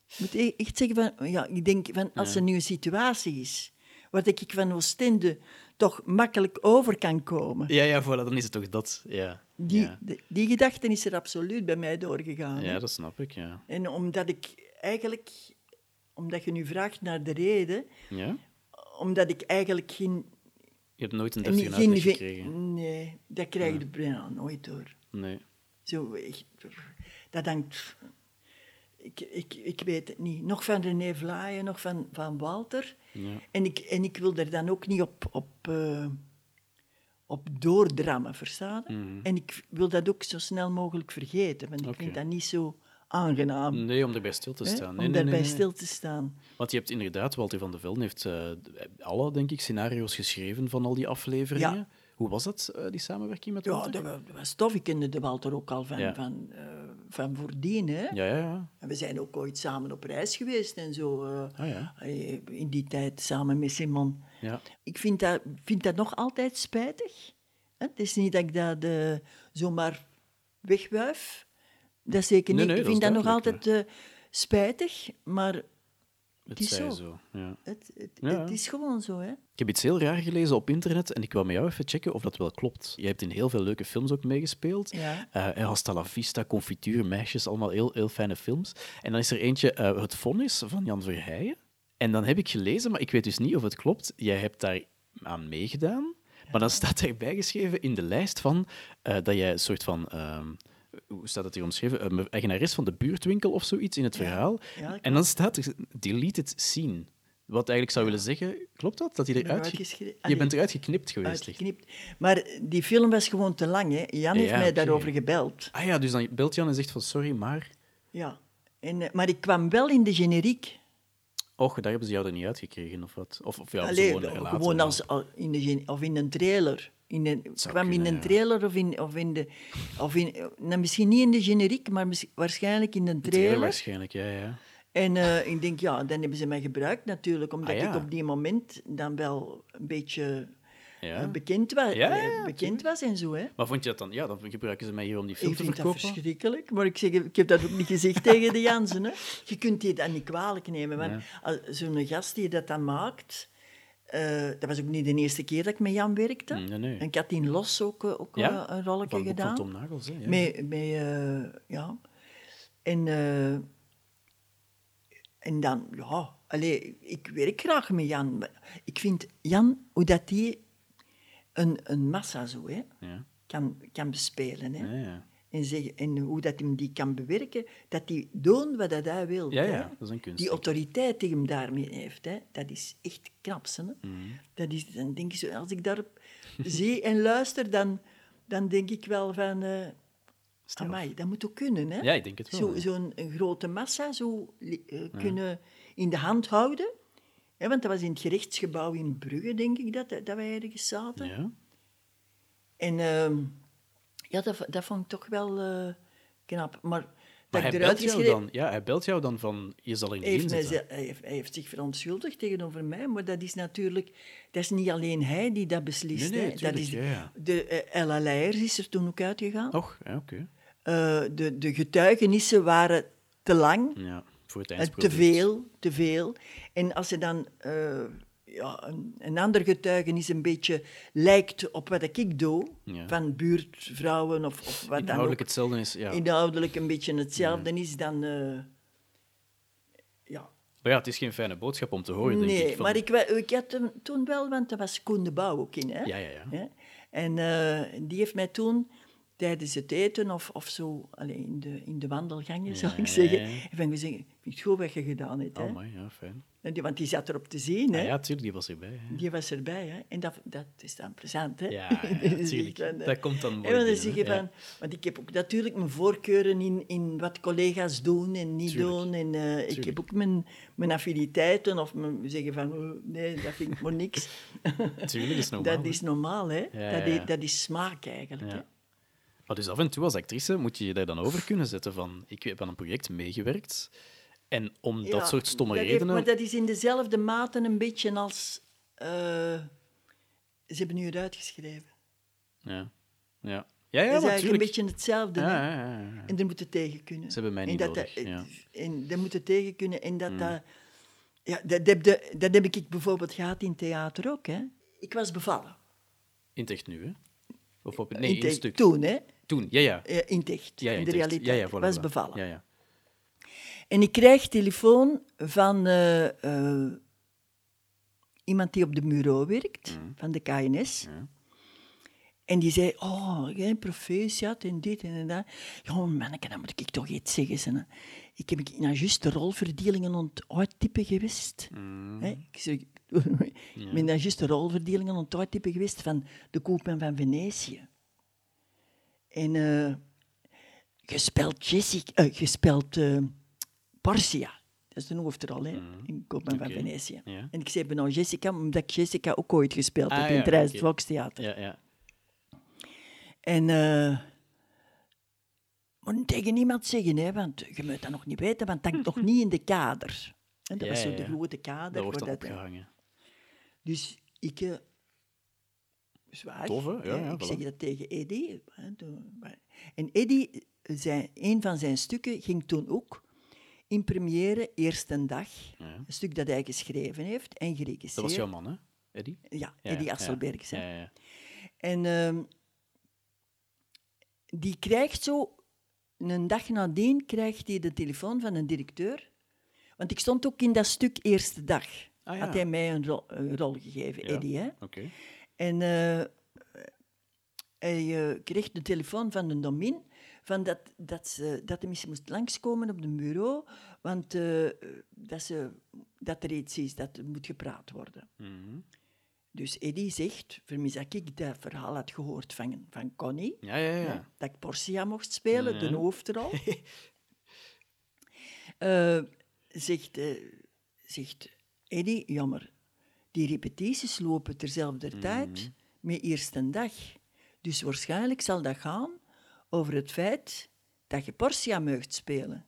B: Ik moet e- echt zeggen, van, ja, ik denk van als er nu een situatie is waar ik van Oostende toch makkelijk over kan komen,
A: Ja, ja, voilà, dan is het toch dat. Ja,
B: die,
A: ja.
B: de- die gedachte is er absoluut bij mij doorgegaan.
A: ja dat snap ik, ja.
B: En omdat ik eigenlijk, omdat je nu vraagt naar de reden,
A: ja.
B: omdat ik eigenlijk geen...
A: Je hebt nooit een deftige uitleg gekregen.
B: Nee, dat krijg je bijna nooit door.
A: Nee.
B: Zo, echt, dat hangt... Ik, ik, ik weet het niet. Nog van René Vlaaien, nog van, van Walter.
A: Ja.
B: En, ik, en ik wil er dan ook niet op, op, eh, op doordrammen, verstaan?
A: Mhm.
B: En ik wil dat ook zo snel mogelijk vergeten, want ik vind dat niet zo aangenaam.
A: Nee, om erbij stil te staan.
B: om
A: Nee,
B: daarbij
A: nee, nee.
B: stil te staan.
A: Want je hebt inderdaad, Walter van de Velden heeft eh, alle, denk ik, scenario's geschreven van al die afleveringen.
B: Ja.
A: Hoe was dat, eh, die samenwerking met
B: Ja,
A: Walter?
B: dat wa- dat was tof. Ik kende de Walter ook al van,
A: Ja.
B: van, eh, van voordien. Hè?
A: Ja, ja, ja.
B: En we zijn ook ooit samen op reis geweest en zo.
A: ja.
B: eh, in die tijd samen met Simon.
A: ja.
B: Ik vind dat, vind dat nog altijd spijtig. Het is niet dat ik dat zomaar wegwuif. Dat zeker
A: Nee,
B: niet.
A: nee,
B: ik
A: dat
B: vind
A: is
B: dat nog altijd spijtig. Maar
A: Het,
B: is zo.
A: zo. Ja.
B: Het, het,
A: Ja.
B: het is gewoon zo, hè.
A: Ik heb iets heel raar gelezen op internet en ik wou met jou even checken of dat wel klopt. Je hebt in heel veel leuke films ook meegespeeld.
B: Ja.
A: Eh, Hasta la Vista, Confituur, Meisjes, allemaal heel, heel fijne films. En dan is er eentje, eh, Het Vonnis, van Jan Verheijen. En dan heb ik gelezen, maar ik weet dus niet of het klopt. Jij hebt daar aan meegedaan, maar dan staat erbij geschreven in de lijst van eh, dat jij een soort van... ehm, hoe staat het hier omschreven? Een eigenares van de buurtwinkel of zoiets in het verhaal.
B: Ja,
A: en dan staat er deleted scene. Wat eigenlijk zou willen zeggen, klopt dat? Dat hij eruit ge- Je bent eruit geknipt geweest.
B: Uitgeknipt. Maar die film was gewoon te lang, hè. Jan heeft mij daarover gebeld.
A: Ah ja, dus dan belt Jan en zegt van sorry, maar...
B: Ja. En, eh, maar ik kwam wel in de generiek.
A: Och, daar hebben ze jou er niet uitgekregen, of wat? Of, of ja,
B: Allee,
A: gewoon
B: gewoon als, al- in de gen- of in een trailer. In ik
A: zou
B: kwam in een trailer of in, of in de... Of in, nou, misschien niet in de generiek, maar waarschijnlijk in een
A: De trailer
B: trailer.
A: waarschijnlijk, ja, ja.
B: En eh, ik denk, ja, dan hebben ze mij gebruikt natuurlijk, omdat
A: Ah, ja.
B: ik op die moment dan wel een beetje
A: ja.
B: eh, bekend, was,
A: Ja,
B: eh, bekend was en zo. Hè.
A: Maar vond je dat dan... Ja, dan gebruiken ze mij hier om die film
B: Ik
A: te
B: vind dat
A: verkopen.
B: verschrikkelijk, maar ik, zeg, ik heb dat ook niet gezegd tegen de Jansen. Hè. Je kunt die dat niet kwalijk nemen, want zo'n gast die dat dan maakt... eh, dat was ook niet de eerste keer dat ik met Jan werkte.
A: Mm, nee, nee.
B: En ik had in Los ook, eh, ook
A: Ja,
B: eh, een rolletje
A: Van,
B: gedaan.
A: Tom Nagels, hè. Ja.
B: Met, met, ja. En, en dan, ja, allee, ik werk graag met Jan. Ik vind Jan, hoe dat die een, een massa zo, hè,
A: Ja.
B: kan, kan bespelen. Hè.
A: Ja.
B: En, zeggen, en hoe dat hem die kan bewerken, dat hij doet wat dat hij wil.
A: Ja,
B: hè.
A: ja, dat is een kunst.
B: Die autoriteit die hem daarmee heeft, hè, dat is echt knap. Hè.
A: Mhm.
B: Dat is, dan denk ik zo, als ik daarop zie en luister, dan, dan denk ik wel van... eh amai, dat moet ook kunnen, hè?
A: Ja, ik denk het wel.
B: Zo'n grote massa zo eh, kunnen in de hand houden. Hè, want dat was in het gerechtsgebouw in Brugge, denk ik, dat, dat wij ergens zaten.
A: Ja.
B: En ehm, ja, dat, dat vond ik toch wel eh, knap. Maar
A: hij belt, jou
B: geschreven...
A: dan, ja, hij belt jou dan van, je zal in
B: Hij heeft,
A: dienst zitten.
B: ze- hij, heeft, hij heeft zich verontschuldigd tegenover mij, maar dat is natuurlijk... Dat is niet alleen hij die dat beslist.
A: Nee, nee,
B: dat is,
A: ja, ja.
B: De eh, Ella Leijers is er toen ook uitgegaan.
A: Och, ja, oké.
B: Eh, de, de getuigenissen waren te lang,
A: Ja, voor het
B: te veel, te veel. En als er dan ja, een, een ander getuigenis een beetje lijkt op wat ik doe,
A: Ja.
B: van buurtvrouwen of, of wat dan
A: Inhoudelijk
B: ook,
A: hetzelfde is, ja.
B: inhoudelijk een beetje hetzelfde is, dan... eh, ja,
A: Maar ja, het is geen fijne boodschap om te horen, denk
B: nee,
A: ik. van-
B: maar ik, ik had hem toen wel, want er was Koen de Bouw ook in. Hè?
A: Ja, ja, ja.
B: En eh, die heeft mij toen tijdens het eten of, of zo, allee, in, de, in de wandelgangen, zou ik zeggen, heeft hij gezegd, ik vind het goed wat je gedaan hebt.
A: Oh, ja, fijn.
B: En die, want die zat erop te zien, hè?
A: Ah, ja, tuurlijk, die was erbij. hè.
B: Die was erbij, hè? En dat, dat is dan plezant, hè?
A: Ja, ja,
B: Dus eh,
A: Dat komt dan mooi
B: en dan zeg je van, Want ik heb ook natuurlijk mijn voorkeuren in, in wat collega's doen en niet
A: Tuurlijk.
B: doen. En eh, ik heb ook mijn, mijn affiniteiten of mijn, zeggen van, oh, nee, dat vind ik maar niks.
A: Tuurlijk, dat is normaal.
B: dat is normaal, hè?
A: Ja,
B: dat, is, dat is smaak eigenlijk. Hè?
A: Ja. Maar dus af en toe als actrice moet je je daar dan over kunnen zetten van ik heb aan een project meegewerkt en om
B: Ja,
A: dat soort stomme
B: dat heeft-
A: redenen...
B: maar dat is in dezelfde mate een beetje als... eh, ze hebben nu het uitgeschreven.
A: Ja. Ja. Ja, ja,
B: dat is eigenlijk een beetje hetzelfde.
A: Ja, ja, ja, ja.
B: En daar moeten tegen kunnen.
A: Ze hebben mij
B: En
A: niet
B: dat
A: nodig,
B: dat-
A: ja.
B: En daar moeten tegen kunnen. En
A: Mm.
B: dat dat... Ja, dat, heb de- dat heb ik bijvoorbeeld gehad in theater ook. Hè. Ik was bevallen.
A: In het echt nu, hè? Of op, nee,
B: in
A: in stuk.
B: Toen, hè.
A: Toen, ja, ja.
B: Eh, In
A: ja, ja
B: in de realiteit.
A: Ja, ja, voilà,
B: was bevallen.
A: Ja, ja.
B: En ik krijg telefoon van eh, eh, iemand die op de bureau werkt, van de KNS.
A: Mm.
B: En die zei, oh, jij proficiat en dit en dat. Ja, manneke, dan moet ik toch iets zeggen. Ze. Ik heb nou juist de rolverdelingen uittypen geweest.
A: Mm.
B: Hè? Ik, zeg, ik ben nou juist de rolverdelingen uittypen geweest van de koopman van Venetië. En eh gespeeld Jessica, eh, gespeeld eh, Portia. Dat is de hoofdrol, hè, in Koopman
A: Mm.
B: Van Venetië. En ik zei, ben nou Jessica, omdat ik Jessica ook ooit gespeeld
A: Ah,
B: heb in het Rijs. Volkstheater.
A: Ja, ja.
B: En... maar tegen niemand zeggen, hè, want je moet dat nog niet weten, want het hangt nog niet in de kader. En dat
A: Ja,
B: was zo de grote kader.
A: Dat wordt
B: dat,
A: opgehangen.
B: Dus ik... zwaar.
A: Tof, hè? Ja,
B: Eh,
A: ja,
B: ik
A: voilà.
B: zeg dat tegen Eddie. En Eddie, zijn, een van zijn stukken ging toen ook in première, eerste dag.
A: Ja.
B: Een stuk dat hij geschreven heeft en geregisseerd.
A: Dat was jouw man, hè? Eddie?
B: Ja, Asselbergs. hè.
A: Ja, ja, ja.
B: En ehm, die krijgt zo, een dag nadien, krijgt hij de telefoon van een directeur. Want ik stond ook in dat stuk eerste dag.
A: Ah, ja.
B: Had hij mij een rol, een rol gegeven. Eddie. Hè?
A: Oké.
B: En eh, hij eh, kreeg de telefoon van de domin van dat, dat, ze, dat hij misschien moest langskomen op het bureau, want eh, dat, ze, dat er iets is, dat er moet gepraat worden.
A: Mhm.
B: Dus Eddie zegt, vermis dat ik dat verhaal had gehoord van, van Connie,
A: Ja, ja, ja.
B: dat ik Portia mocht spelen, de hoofdrol. Eh, zegt, zegt Eddie, jammer, die repetities lopen terzelfde
A: Mhm.
B: tijd met eerste dag. Dus waarschijnlijk zal dat gaan over het feit dat je Portia mag spelen.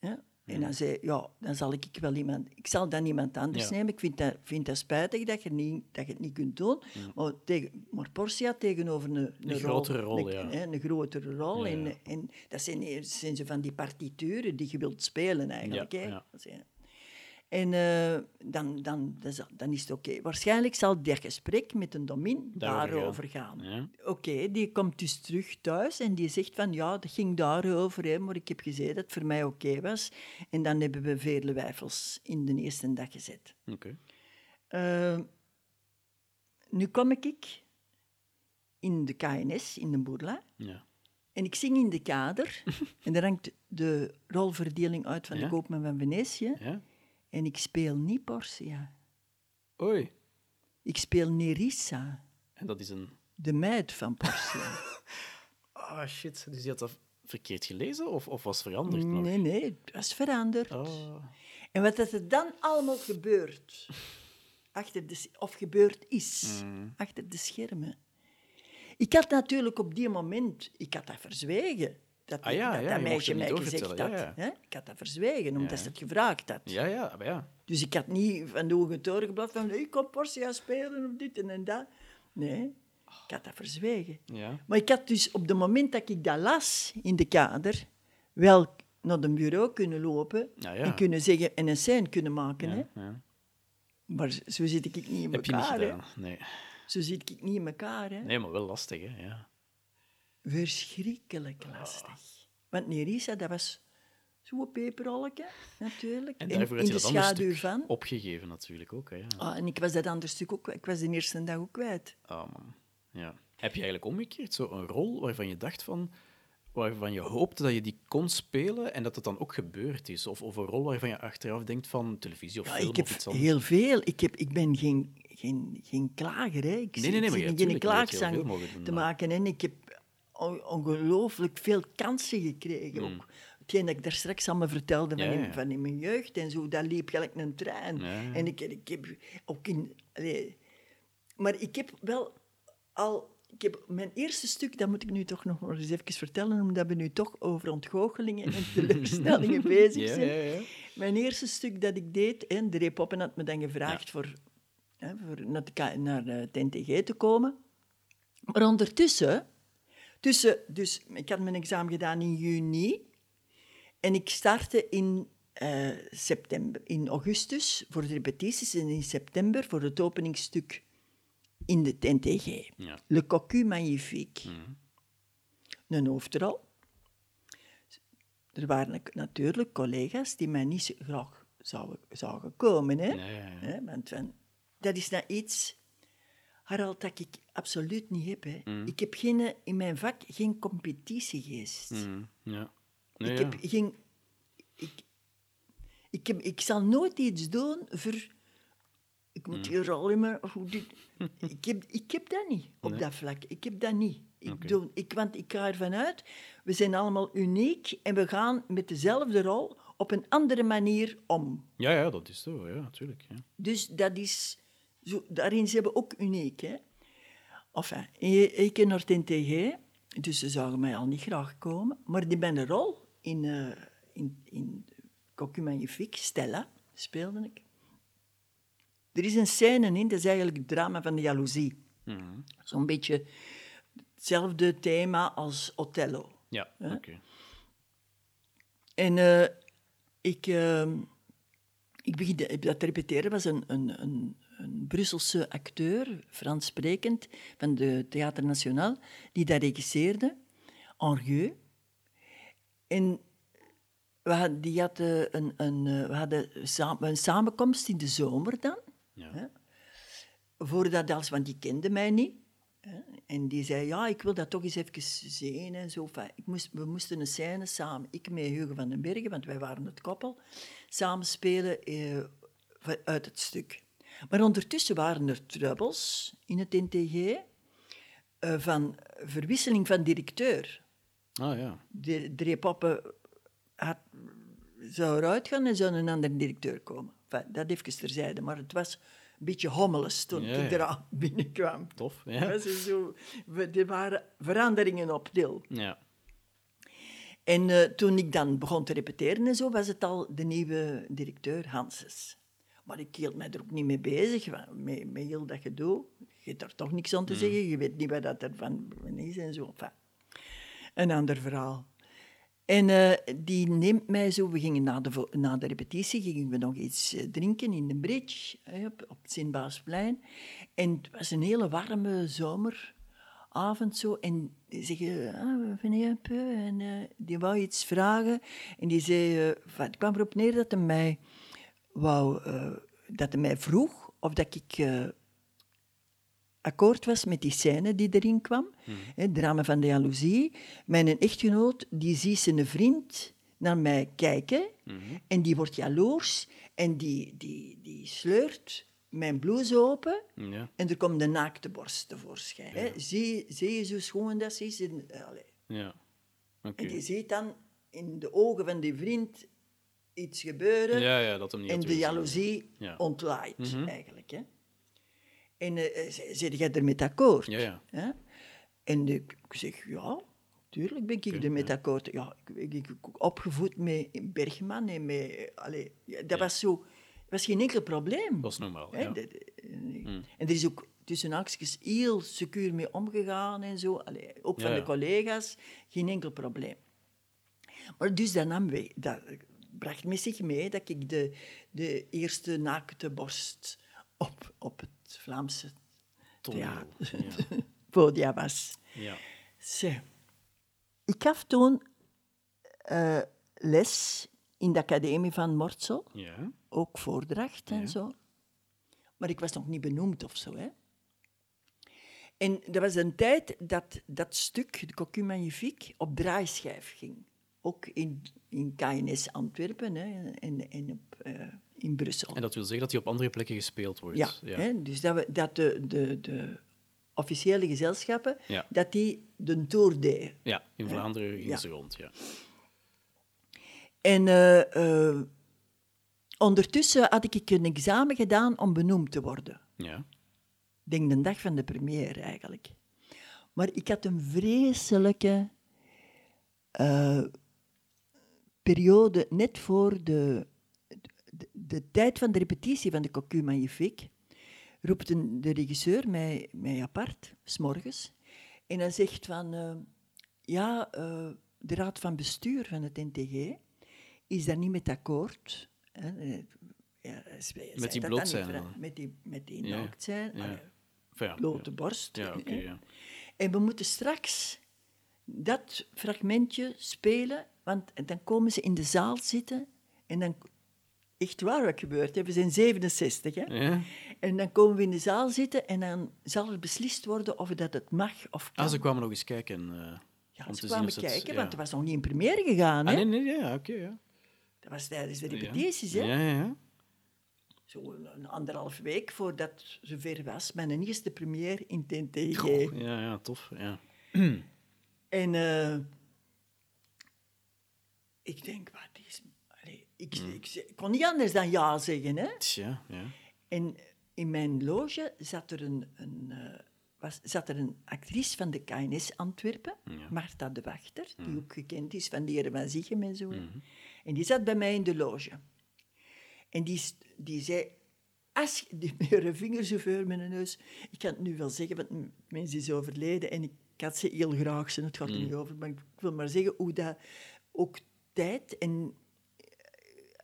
B: Ja? En dan zei ja, dan zal ik wel iemand... Ik zal dan iemand anders
A: Ja.
B: nemen. Ik vind dat, vind dat spijtig dat je, niet, dat je het niet kunt doen. Maar, tegen, maar Portia tegenover een, een,
A: grotere rol,
B: een,
A: ja.
B: een grotere rol. En, dat zijn, zijn ze van die partituren die je wilt spelen eigenlijk.
A: Ja,
B: hè. En eh, dan, dan, dan is- het oké. Waarschijnlijk zal dat gesprek met een domin
A: Daarover
B: daarover gaan.
A: Ja.
B: Oké, die komt dus terug thuis en die zegt van ja, dat ging daarover, hè, maar ik heb gezegd dat het voor mij oké was. En dan hebben we vele wijfels in de eerste dag gezet.
A: Oké.
B: Eh, nu kom ik in de KNS, in de Boerla,
A: Ja.
B: en ik zing in de kader. en daar hangt de rolverdeling uit van
A: Ja.
B: de Koopman van Venetië.
A: Ja?
B: En ik speel niet Portia.
A: Oei.
B: Ik speel Nerissa,
A: En dat is een...
B: de meid van Portia.
A: Ah, shit. Dus die had dat verkeerd gelezen of, of was veranderd nog?
B: nee, nee, het was veranderd.
A: Oh.
B: En wat dat er dan allemaal gebeurt, achter de, of gebeurd is,
A: Mm.
B: achter de schermen. Ik had natuurlijk op die moment, ik had dat verzwegen. Dat,
A: Ah ja,
B: dat,
A: ja,
B: dat
A: je mocht
B: meisje mij gezegd had.
A: doorvertellen, ja,
B: Hè? Ik had dat verzwegen, omdat ze het gevraagd had.
A: Ja, ja, maar ja.
B: Dus ik had niet van de hoge toren geblaft van ik kom Portia spelen of dit en dat. Nee, ik had dat verzwegen.
A: Ja.
B: Maar ik had dus op het moment dat ik dat las in de kader, wel naar een bureau kunnen lopen en kunnen zeggen en een scène kunnen maken. Hè? Maar zo zit ik niet in
A: Heb je niet
B: elkaar. hè.
A: gedaan? Nee.
B: Zo zit ik niet in elkaar. Hè?
A: Nee, maar wel lastig, hè. Ja.
B: Verschrikkelijk lastig. Want Nerissa, dat was zo'n peperrolletje, natuurlijk.
A: En daarvoor
B: in
A: had je dat
B: schaduw van.
A: opgegeven natuurlijk ook, hè. Ja.
B: Ah, en ik was dat andere stuk ook. Ik was de eerste dag ook kwijt.
A: Oh, man. Ja. Heb je eigenlijk omgekeerd zo een rol waarvan je dacht van... Waarvan je hoopte dat je die kon spelen en dat het dan ook gebeurd is? Of, of een rol waarvan je achteraf denkt van televisie of
B: Ja,
A: film
B: ik heb
A: of iets anders?
B: heel veel. Ik, heb, ik ben geen, geen, geen klager. Hè. Ik
A: Nee, nee, nee, maar
B: geen
A: je hebt heel
B: klaagzang
A: veel mogen doen,
B: te maken. En ik heb ongelooflijk veel kansen gekregen. Ook. Hetgeen dat ik daar straks allemaal vertelde van,
A: Hmm. Ja,
B: in, van in mijn jeugd en zo, dat liep gelijk een trein.
A: Ja.
B: En ik, ik heb ook in... allee, maar ik heb wel al... Ik heb mijn eerste stuk, dat moet ik nu toch nog eens even vertellen, omdat we nu toch over ontgoochelingen en teleurstellingen bezig zijn. Mijn eerste stuk dat ik deed, en de Poppen had me dan gevraagd voor, hè, voor naar, de, naar de TNTG te komen. Maar ondertussen, tussen, dus ik had mijn examen gedaan in juni en ik startte in, eh, september, in augustus voor de repetities en in september voor het openingsstuk in de TNTG.
A: Ja.
B: Le Cocu Magnifique. Een hoofdrol. Er waren natuurlijk collega's die mij niet zo graag zouden, zouden komen. Hè?
A: Ja, ja.
B: Want van, dat is nou iets, Harald, dat ik absoluut niet heb. Hè.
A: Mm.
B: Ik heb geen, in mijn vak geen competitiegeest.
A: Mm, ja. Nee,
B: ik,
A: ja.
B: heb geen, ik, ik, heb, ik zal nooit iets doen voor... Ik
A: Mm.
B: moet hier rol in mijn... of hoe dit- ik, heb, ik heb dat niet op
A: Nee.
B: dat vlak. Ik heb dat niet. Ik doe, ik, want ik ga ervan uit, we zijn allemaal uniek en we gaan met dezelfde rol op een andere manier om.
A: Ja, ja, dat is zo. Ja, natuurlijk. Ja.
B: Dus dat is... Zo, daarin zijn we ook uniek. Hè? Enfin, ik ken naar NTG, dus ze zouden mij al niet graag komen. Maar die ben een rol in, eh in, in Cocu Magnifique, Stella, speelde ik. Er is een scène in, dat is eigenlijk het drama van de jaloezie.
A: Mhm.
B: Zo'n beetje hetzelfde thema als Othello.
A: Ja, oké.
B: En eh, ik, uh, ik begin dat te repeteren. was een, een, een, een Brusselse acteur, Frans sprekend, van de Theater Nationaal, die dat regisseerde, Henrieux. En we hadden, die had een, een, eh, we hadden een samenkomst in de zomer dan. Ja. Hè? Voordat alles, want die kende mij niet. Hè? En die zei, ja, ik wil dat toch eens even zien en zo. ik moest, we moesten een scène samen, ik met Hugo van den Bergen, want wij waren het koppel, samen spelen eh, uit het stuk. Maar ondertussen waren er troubles in het NTG uh, van verwisseling van directeur.
A: Ah ja.
B: De, de Poppen had, zou eruit gaan en zou een andere directeur komen. Enfin, dat even terzijde, maar het was een beetje hommeles toen ik eraan binnenkwam.
A: Tof, ja.
B: Zo, er waren veranderingen op deel.
A: Ja.
B: En uh, toen ik dan begon te repeteren en zo, was het al de nieuwe directeur Hanses. Maar ik hield mij er ook niet mee bezig, met, met heel dat gedoe. Je hebt er toch niks aan te mm. zeggen, je weet niet wat dat ervan is en zo. Enfin, een ander verhaal. En uh, die neemt mij zo, we gingen na de, na de repetitie gingen we nog iets eh, drinken in de bridge op, op het Sint-Baasplein. En het was een hele warme zomeravond zo. En die zeggen, ah, venez un peu. En uh, die wou iets vragen. En die zei, uh, het kwam erop neer dat hij mij, wou, dat hij mij vroeg of dat ik akkoord was met die scène die erin kwam, mm het drama van de jaloezie. Mijn echtgenoot die ziet zijn vriend naar mij kijken mhm. en die wordt jaloers en die, die, die sleurt mijn blouse open ja. en er komt de naakte borst tevoorschijn. Ja. Zie, zie je zo schoon dat ze is? En,
A: ja.
B: Okay. en die ziet dan in de ogen van die vriend iets gebeuren
A: ja, ja, dat hem niet
B: en de jaloezie ontwaait mhm. eigenlijk. Hè. En uh, zit jij er met akkoord?
A: Ja, ja.
B: En ik zeg, ja, tuurlijk ben ik okay, er met akkoord. Ja, ik, ik, opgevoed met Bergman en met... Allez, dat was zo... was geen enkel probleem. Dat
A: was normaal, ja.
B: Hmm. En er is ook tussen haakjes heel secuur mee omgegaan en zo. Allee, ook van de collega's, geen enkel probleem. Maar dus dat, nam wij, dat bracht met zich mee dat ik de, de eerste naakte borst op, op het Vlaamse theater, ja. podia was.
A: Ja.
B: Ik gaf toen uh, les in de academie van Mortsel,
A: ja.
B: ook voordracht en zo. Maar ik was nog niet benoemd of zo. Hè. En dat was een tijd dat dat stuk, de Cocu Magnifique, op draaischijf ging. Ook in, in KNS Antwerpen hè, en, en op, uh, in Brussel.
A: En dat wil zeggen dat hij op andere plekken gespeeld wordt?
B: Ja, Hè, dus dat, we, dat de, de, de officiële gezelschappen, dat die de tour deden.
A: Ja, in Vlaanderen ging ze rond, ja.
B: En uh, uh, ondertussen had ik een examen gedaan om benoemd te worden.
A: Ja.
B: Ik denk de dag van de première eigenlijk. Maar ik had een vreselijke uh, periode net voor de de, tijd van de repetitie van de Cocu Magnifique roept een, de regisseur mij, mij apart, s'morgens. En hij zegt van, uh, ja, uh, de raad van bestuur van het NTG is daar niet met akkoord. Hè. Eh,
A: ja, met die bloot zijn?
B: Met die, met die ja. naakt zijn,
A: ja.
B: ja. blote borst.
A: Ja, okay, ja.
B: En we moeten straks dat fragmentje spelen, want dan komen ze in de zaal zitten en dan echt waar wat gebeurt. We zijn 67, hè?
A: Ja.
B: En dan komen we in de zaal zitten en dan zal er beslist worden of dat het mag of kan.
A: Ah, ze kwamen nog eens kijken. Uh,
B: ja, ze kwamen kijken, want er was nog niet in première gegaan, hè?
A: Ah, nee, nee, ja, oké, ja.
B: Dat was tijdens de repetities, hè?
A: Ja, ja, ja.
B: Zo een anderhalf week voordat ze ver was, mijn eerste première in TNTG.
A: ja, ja, tof, ja.
B: en uh, ik denk, wat is ik, mm. ik, kon niet anders dan ja zeggen. Hè?
A: Ja, ja.
B: En in mijn loge zat er een, een uh, was, zat er een actrice van de KNS Antwerpen, ja. Marta de Wachter, die mm. ook gekend is van de heren van Zichem en zo. Mm. En die zat bij mij in de loge. En die, die zei, als die met haar vingers over mijn neus, ik kan het nu wel zeggen, want mensen is overleden en ik had ze heel graag, ze, het gaat er niet over, maar ik wil maar zeggen hoe dat ook tijd en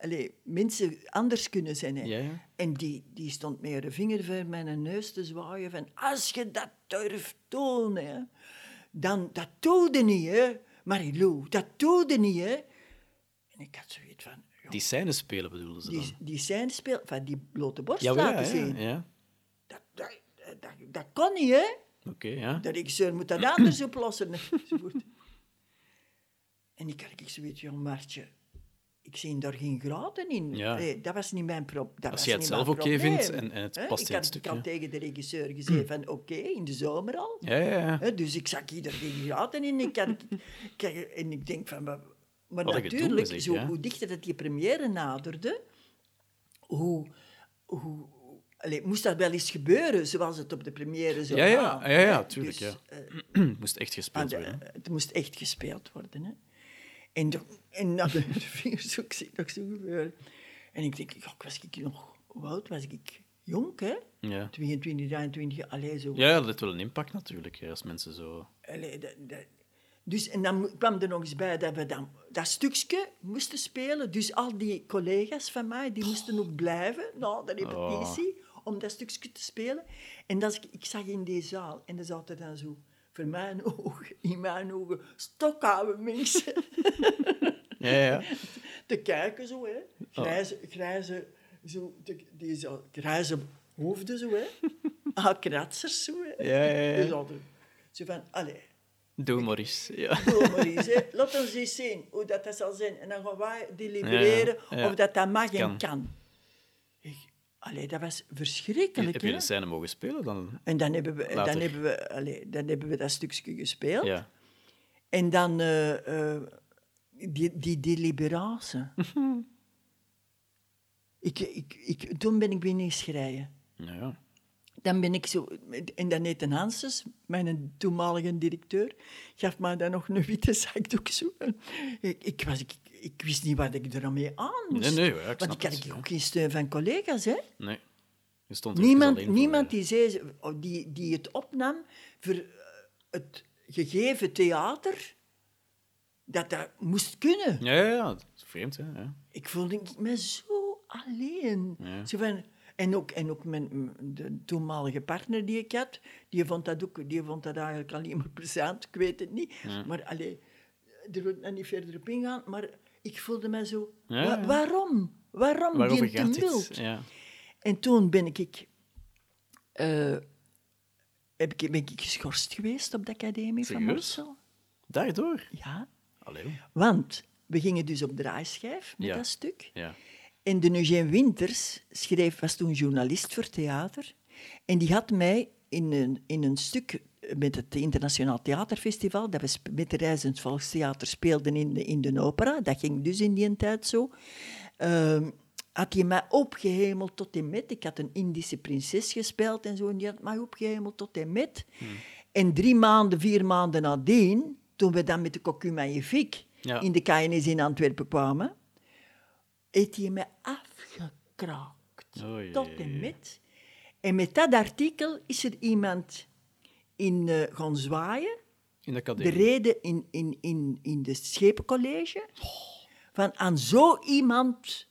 B: allee, mensen anders kunnen zijn. Hè.
A: Ja, ja.
B: En die, die stond met haar vinger voor mijn neus te zwaaien van... Als je dat durft doen, hè, dan... Dat doe je niet, hè. Marilou, dat doe je niet, hè. En ik had zoiets van... joh,
A: Die scènes spelen bedoelen ze dan?
B: die, die zijn speel... Van die blote borst
A: ja,
B: laten zien.
A: ja, ja.
B: Dat, dat, dat, dat kon niet, hè.
A: Oké, ja.
B: De regisseur moet dat anders oplossen. enzovoort. En ik had ik zoiets, jong Martje, ik zie daar geen graten in.
A: Ja.
B: Nee, dat was niet mijn probleem.
A: Als jij het zelf oké vindt en, en het past
B: ik
A: in
B: had,
A: het
B: ik
A: stuk.
B: had
A: ja.
B: tegen de regisseur gezegd van oké, in de zomer al.
A: Ja, ja, ja.
B: Dus ik zag hier geen gaten in. Ik had, en ik denk van... Maar,
A: ik
B: natuurlijk,
A: zeg,
B: zo, hoe dichter dat die première naderde, hoe... hoe allee, moest dat wel eens gebeuren, zoals het op de première zou
A: Ja, ja, ja, ja, tuurlijk,
B: Dus,
A: ja.
B: eh,
A: Het moest echt gespeeld
B: de-
A: worden.
B: het moest echt gespeeld worden. Hè. En, de, en dan de, ook zie ik nog zo gebeuren. En ik denk, ja, was ik nog, hoe oud was ik? Jong, hè?
A: Ja.
B: 22, 23, allee, zo.
A: Ja, dat heeft wel een impact natuurlijk, hè, als mensen zo...
B: Allee, dat, dat- dus, en dan kwam er nog eens bij dat we dan dat stukje moesten spelen. Dus al die collega's van mij, die moesten ook blijven na de repetitie om dat stukje te spelen. En dat is, ik zag in die zaal, en dat is altijd dan zo, voor mijn ogen, in mijn ogen, stokoude mensen
A: Ja, ja.
B: te kijken zo, hè. Grijze, grijze, zo, de- die zo, grijze hoofden zo, hè. Ah, kratsers zo, hè.
A: Ja, ja, ja.
B: Dus altijd zo van, allee,
A: Doe maar eens. Ja.
B: Doe maar eens, hè. Laat ons eens zien hoe dat, dat zal zijn. En dan gaan wij delibereren
A: Ja, ja.
B: of dat, dat mag en kan. Ik, allee, dat was
A: Heb
B: verschrikkelijk.
A: je
B: hè.
A: de scène mogen spelen dan?
B: En dan hebben we,
A: Later.
B: dan hebben we, allee, dan hebben we dat stukje gespeeld.
A: Ja.
B: En dan eh, eh, die, die deliberatie. ik, ik, ik, toen ben ik binnen schrijven.
A: Ja, ja.
B: Dan ben ik zo... En dan Nathan Hanses, mijn toenmalige directeur, gaf mij dan nog een witte zakdoek zo. Ik, ik, was, ik, ik wist niet wat ik er aan mee aan moest.
A: Nee, nee, ja, ik
B: Want ik had
A: het,
B: ook geen steun van collega's, hè.
A: Nee. Je stond er
B: Niemand,
A: voor,
B: niemand die, zei, oh, die, die het opnam voor eh, het gegeven theater, dat dat moest kunnen.
A: Ja, ja, ja. Dat is vreemd, hè. Ja.
B: Ik voelde me zo alleen.
A: Ja.
B: Zo van, en ook, en ook mijn, de toenmalige partner die ik had, die vond dat, ook, die vond dat eigenlijk alleen maar plezant. Ik weet het niet. Maar allee, er wordt nog niet verder op ingaan, maar ik voelde me zo...
A: Ja,
B: wa-
A: ja.
B: waarom? Waarom
A: Waarover
B: die tumult?
A: Ja.
B: En toen ben ik, eh, heb ik, ben ik geschorst geweest op de academie van
A: Serieus?
B: Morsel.
A: Daardoor?
B: Ja,
A: Allee, joh.
B: want we gingen dus op draaischijf met
A: Ja.
B: dat stuk.
A: Ja.
B: En de Eugène Winters schreef, was toen journalist voor theater. En die had mij in een, in een stuk met het Internationaal Theaterfestival, dat we met de Reizend Volkstheater speelden in de, in de opera, dat ging dus in die tijd zo, ehm, had hij mij opgehemeld tot en met. Ik had een Indische prinses gespeeld en zo, en die had mij opgehemeld tot en met. En drie maanden, vier maanden nadien, toen we dan met de Cocu Magnifique
A: Ja.
B: in de KNS in Antwerpen kwamen, heeft hij me afgekraakt. Tot en met. En met dat artikel is er iemand in eh, gaan zwaaien.
A: In de
B: De reden in, in, in, in de schepencollege. Van aan zo iemand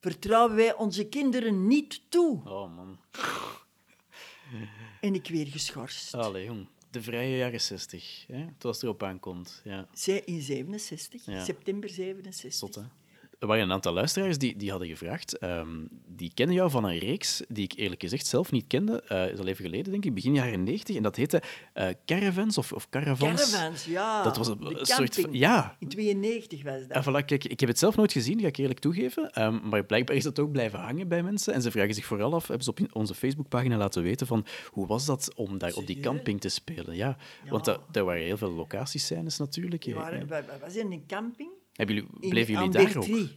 B: vertrouwen wij onze kinderen niet toe.
A: Oh, man.
B: En ik weer geschorst.
A: Allee, jong. De vrije jaren 60. Hè? Het erop aankomt. Ja.
B: Zij in 67,
A: Ja.
B: september 67.
A: Zot, hè? Er waren een aantal luisteraars die, die hadden gevraagd. ehm, die kennen jou van een reeks die ik eerlijk gezegd zelf niet kende. eh is al even geleden, denk ik, begin jaren 90. En dat heette eh, Caravans of, of Caravans.
B: Caravans, ja.
A: Dat was een, soort van. Ja.
B: In 92 was dat.
A: En voilà, kijk, ik heb het zelf nooit gezien, ga ik eerlijk toegeven. Ehm, maar blijkbaar is dat ook blijven hangen bij mensen. En ze vragen zich vooral af, hebben ze op onze Facebookpagina laten weten, van hoe was dat om daar op die camping te spelen? Ja, want da- daar waren heel veel locatiescènes natuurlijk. Ja.
B: waren in een camping.
A: Hebben jullie,
B: In
A: bleven jullie daar ook?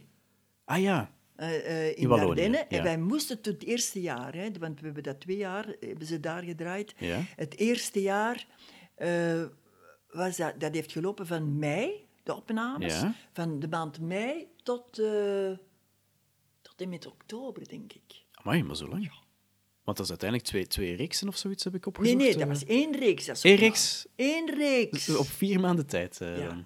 A: Ah ja,
B: eh, eh, in
A: Wallonië, ja.
B: En wij moesten tot het eerste jaar, hè, want we hebben dat twee jaar hebben ze daar gedraaid.
A: Ja.
B: Het eerste jaar eh, was dat, dat heeft gelopen van mei, de opnames,
A: Ja.
B: van de maand mei tot, eh, tot en met oktober, denk ik.
A: Amai, maar zo lang. Want dat is uiteindelijk twee, twee reeksen of zoiets heb ik
B: Nee,
A: opgezocht.
B: nee, dat
A: eh.
B: was één reeks. dat
A: Eén reeks?
B: Eén reeks.
A: Op vier maanden tijd. eh,
B: Ja.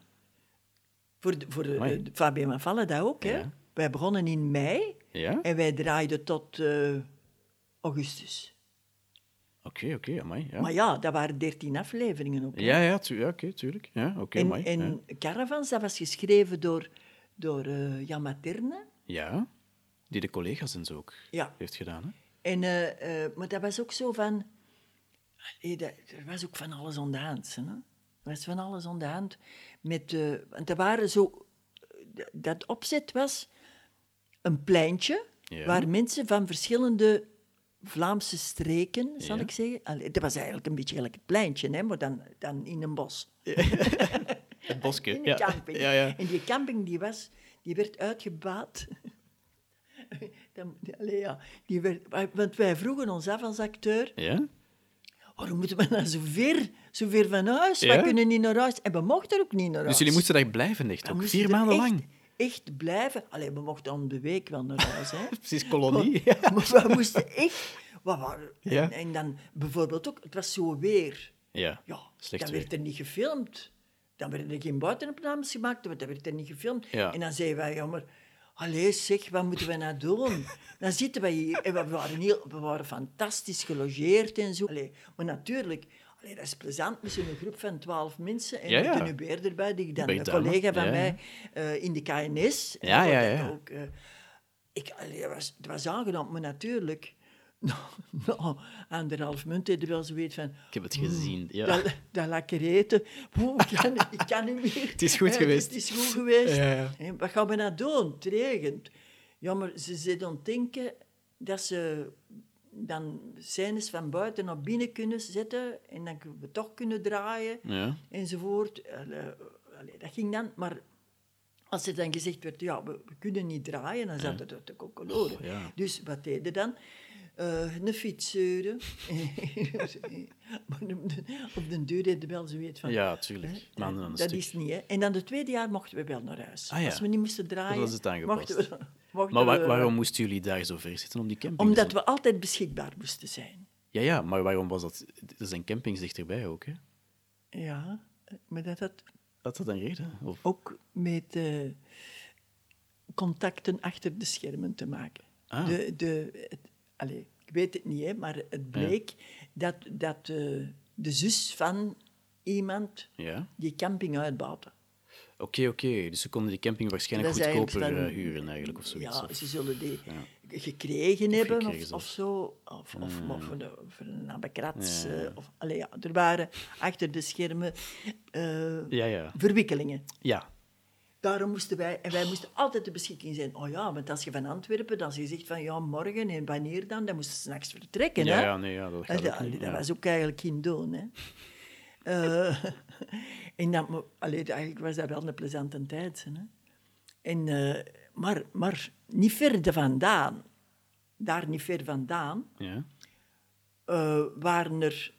B: Voor, de, voor de,
A: Amai.
B: de Fabian van Vallen dat ook, hè? Wij begonnen in mei en wij draaiden tot eh, augustus.
A: Oké, oké, amai. Ja.
B: Maar ja, dat waren dertien afleveringen hè.
A: Ja, ja, tu ja oké, tuurlijk. Ja, oké,
B: en
A: amai.
B: en Caravans, dat was geschreven door, door eh, Jan Materne.
A: ja. die de collega's en zo ook
B: Ja.
A: heeft gedaan. Hè?
B: En, eh, maar dat was ook zo van... allee, dat, er was ook van alles hand. Hè? Er was van alles aan de hand. Met, eh, want er waren zo... Dat opzet was een pleintje
A: Ja.
B: waar mensen van verschillende Vlaamse streken, zal
A: Ja.
B: ik zeggen... Allee, dat was eigenlijk een beetje gelijk het pleintje, hè, maar dan, dan in een bos.
A: Het bosje.
B: In een
A: ja.
B: camping.
A: Ja, ja.
B: En die camping die was, die werd uitgebaat. Dan, allee, ja, die werd, want wij vroegen ons af als acteur,
A: Ja?
B: Waarom moeten we nou zo ver, zo ver van huis?
A: Ja?
B: We kunnen niet naar huis. En we mochten ook niet naar huis.
A: Dus jullie moesten daar blijven, echt ook? Vier
B: er
A: maanden
B: echt-
A: lang?
B: Echt blijven. Allee, we mochten om de week wel naar huis. Hè.
A: Precies, kolonie.
B: Maar we moesten echt... Wat waren,
A: Ja.
B: en, en dan bijvoorbeeld ook, het was zo weer.
A: Ja,
B: Ja,
A: slecht
B: dan
A: weer.
B: werd er niet gefilmd. Dan werden er geen buitenopnames gemaakt, want dan werd er niet gefilmd.
A: Ja.
B: En dan zeiden wij, ja, maar... Allee, zeg, wat moeten we nou doen? Dan zitten wij hier en we waren, heel, we waren fantastisch gelogeerd en zo. Allee, maar natuurlijk, allee, dat is plezant met zo'n groep van twaalf mensen. En
A: Ja,
B: ja, Nubeer erbij, die dan een collega van
A: Ja,
B: mij eh, in de KNS. en
A: Ja, ja, ja.
B: Ook, eh, ik, allee, het, was, het was aangenaam, maar natuurlijk... Nou, anderhalf munt had je wel zoiets van...
A: Ik heb het gezien, ja.
B: Dat, dat lekker eten. Oeh, ik, kan, ik kan niet meer.
A: Het is goed
B: Eh,
A: geweest.
B: Het is goed geweest.
A: Ja, ja.
B: En wat gaan we nou doen? Het regent. Ja, maar ze zitten aan het denken dat ze dan scènes van buiten naar binnen kunnen zetten en dan we toch kunnen draaien
A: Ja.
B: enzovoort. Allee, allee, dat ging dan, maar als er dan gezegd werd, ja, we, we kunnen niet draaien, dan zat het uit de kokkeloren.
A: ja.
B: Dus wat deden dan? Eh, een maar op de deur deed wel zoiets van...
A: Ja, tuurlijk. Maanden
B: dat
A: stuk.
B: is niet, hè. En dan het tweede jaar mochten we wel naar huis.
A: Ah, ja.
B: Als we niet moesten draaien,
A: was het aangepast.
B: mochten we... mochten
A: Maar waar-
B: we-
A: waarom moesten jullie daar zo ver zitten om die camping?
B: Omdat we altijd beschikbaar moesten zijn.
A: Ja, ja, maar waarom was dat... Er zijn campings dichterbij ook, hè?
B: Ja, maar dat had
A: Had dat een reden? Of...
B: ook met eh, contacten achter de schermen te maken.
A: Ah.
B: De, de, allee, ik weet het niet, hè, maar het bleek dat, dat eh, de zus van iemand
A: Ja?
B: die camping uitbouwde.
A: Oké, oké. Dus ze konden die camping waarschijnlijk
B: Dat
A: goedkoper eh,
B: van-
A: huren, eigenlijk, of zoiets.
B: Ja,
A: of-
B: ze zullen die
A: Ja.
B: gekregen hebben
A: gekregen
B: of, of zo. Of, of, of een, of een.
A: Ja, ja.
B: eh, Of, allee, ja, er waren achter de schermen
A: Ja, ja.
B: verwikkelingen.
A: Ja.
B: Daarom moesten wij, en wij moesten altijd de beschikking zijn. Oh ja, want als je van Antwerpen, als je zegt van ja, morgen en wanneer dan, dan moesten ze s'nachts vertrekken.
A: Ja,
B: hè?
A: ja, nee, ja, dat gaat
B: dat,
A: niet.
B: dat
A: ja.
B: was ook eigenlijk geen doen. Hè? Eh, en dat, allee, eigenlijk was dat wel een plezante tijd. Hè? En, eh, maar, maar niet ver vandaan, daar niet ver vandaan,
A: Ja?
B: eh, waren er,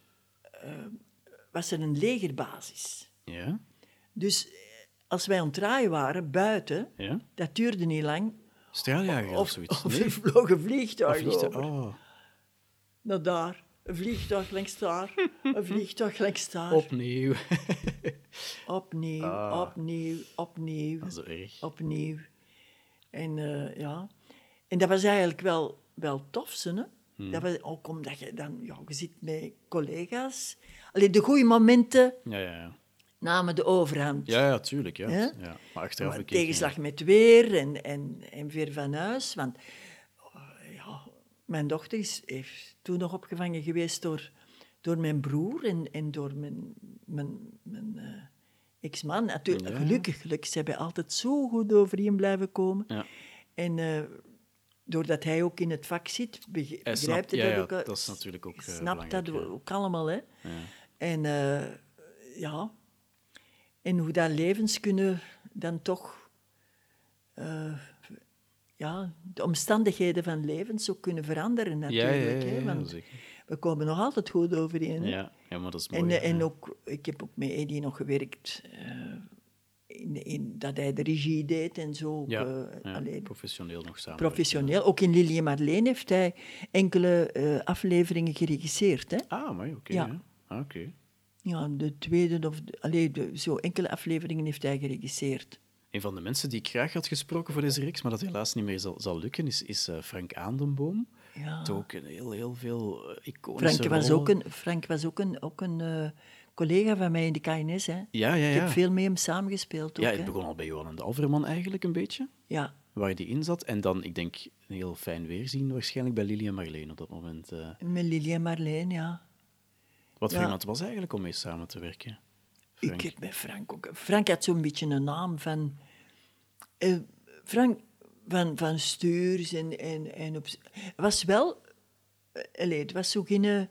B: was er een legerbasis.
A: Ja?
B: Dus als wij aan het draaien waren, buiten,
A: Ja?
B: dat duurde niet lang,
A: Straaljager of,
B: of,
A: zoiets?
B: of
A: Nee?
B: er vloog een
A: Of
B: vliegtuig
A: vliegtuig?
B: over.
A: Oh,
B: Naar daar, een vliegtuig langs daar, een vliegtuig langs daar.
A: opnieuw.
B: Opnieuw,
A: Ah.
B: opnieuw, opnieuw,
A: Dat is erg.
B: opnieuw. En eh, ja, en dat was eigenlijk wel, wel tof, ze, hè?
A: Hmm.
B: Dat was ook omdat je dan, ja, je zit met collega's. Alleen de goede momenten
A: Ja, ja, ja.
B: Namen de overhand.
A: Ja, ja, tuurlijk. Ja.
B: Ja?
A: Ja. Maar achteraf
B: Maar
A: bekeken,
B: tegenslag met weer en, en, en weer van huis. Want eh, ja, mijn dochter is, heeft toen nog opgevangen geweest door, door mijn broer en, en door mijn, mijn, mijn eh, ex-man. Natuurlijk. Gelukkig, gelukkig. Ze hebben altijd zo goed overeen blijven komen.
A: Ja.
B: En eh, doordat hij ook in het vak zit,
A: Hij
B: begrijpt
A: snapt-
B: hij dat ook.
A: dat is natuurlijk ook,
B: Snapt dat
A: belangrijk,
B: ook allemaal, hè.
A: Ja.
B: En ja, en hoe dat levens kunnen dan toch, eh, ja, de omstandigheden van levens zo kunnen veranderen natuurlijk.
A: ja, ja,
B: want we komen nog altijd goed overeen.
A: Ja, ja, maar dat is mooi.
B: En, eh, en
A: ja.
B: ook, ik heb ook met Eddie nog gewerkt, eh, in, in, dat hij de regie deed en zo. ook,
A: Ja,
B: eh,
A: ja,
B: allee,
A: professioneel nog samen.
B: professioneel. Ook in Lily en Marleen heeft hij enkele afleveringen geregisseerd. Hè?
A: Ah, maar oké. Ah, oké.
B: Ja, de tweede of... De, allee, de, zo enkele afleveringen heeft hij geregisseerd.
A: Een van de mensen die ik graag had gesproken voor deze reeks, maar dat helaas niet meer zal, zal lukken, is, is uh, Frank Aandenboom.
B: Ja.
A: Ook een heel, heel veel uh,
B: Frank
A: iconische
B: was
A: rollen.
B: ook een, Frank was ook een, ook een uh, collega van mij in de KNS. Hè.
A: Ja, ja, ja.
B: Ik heb veel met hem samengespeeld. Ook,
A: ja,
B: hè.
A: het begon al bij Johan de Alverman eigenlijk een beetje,
B: Ja,
A: waar die in zat. En dan, ik denk, een heel fijn weerzien waarschijnlijk bij Lili en Marleen op dat moment. eh.
B: met Lili en Marleen, ja.
A: Wat voor iemand was eigenlijk om mee samen te werken? Frank.
B: Ik heb met Frank ook... Frank had zo'n beetje een naam van... eh, Frank van, van stuurs en, en, en op... was wel... eh, allee, het was zo geen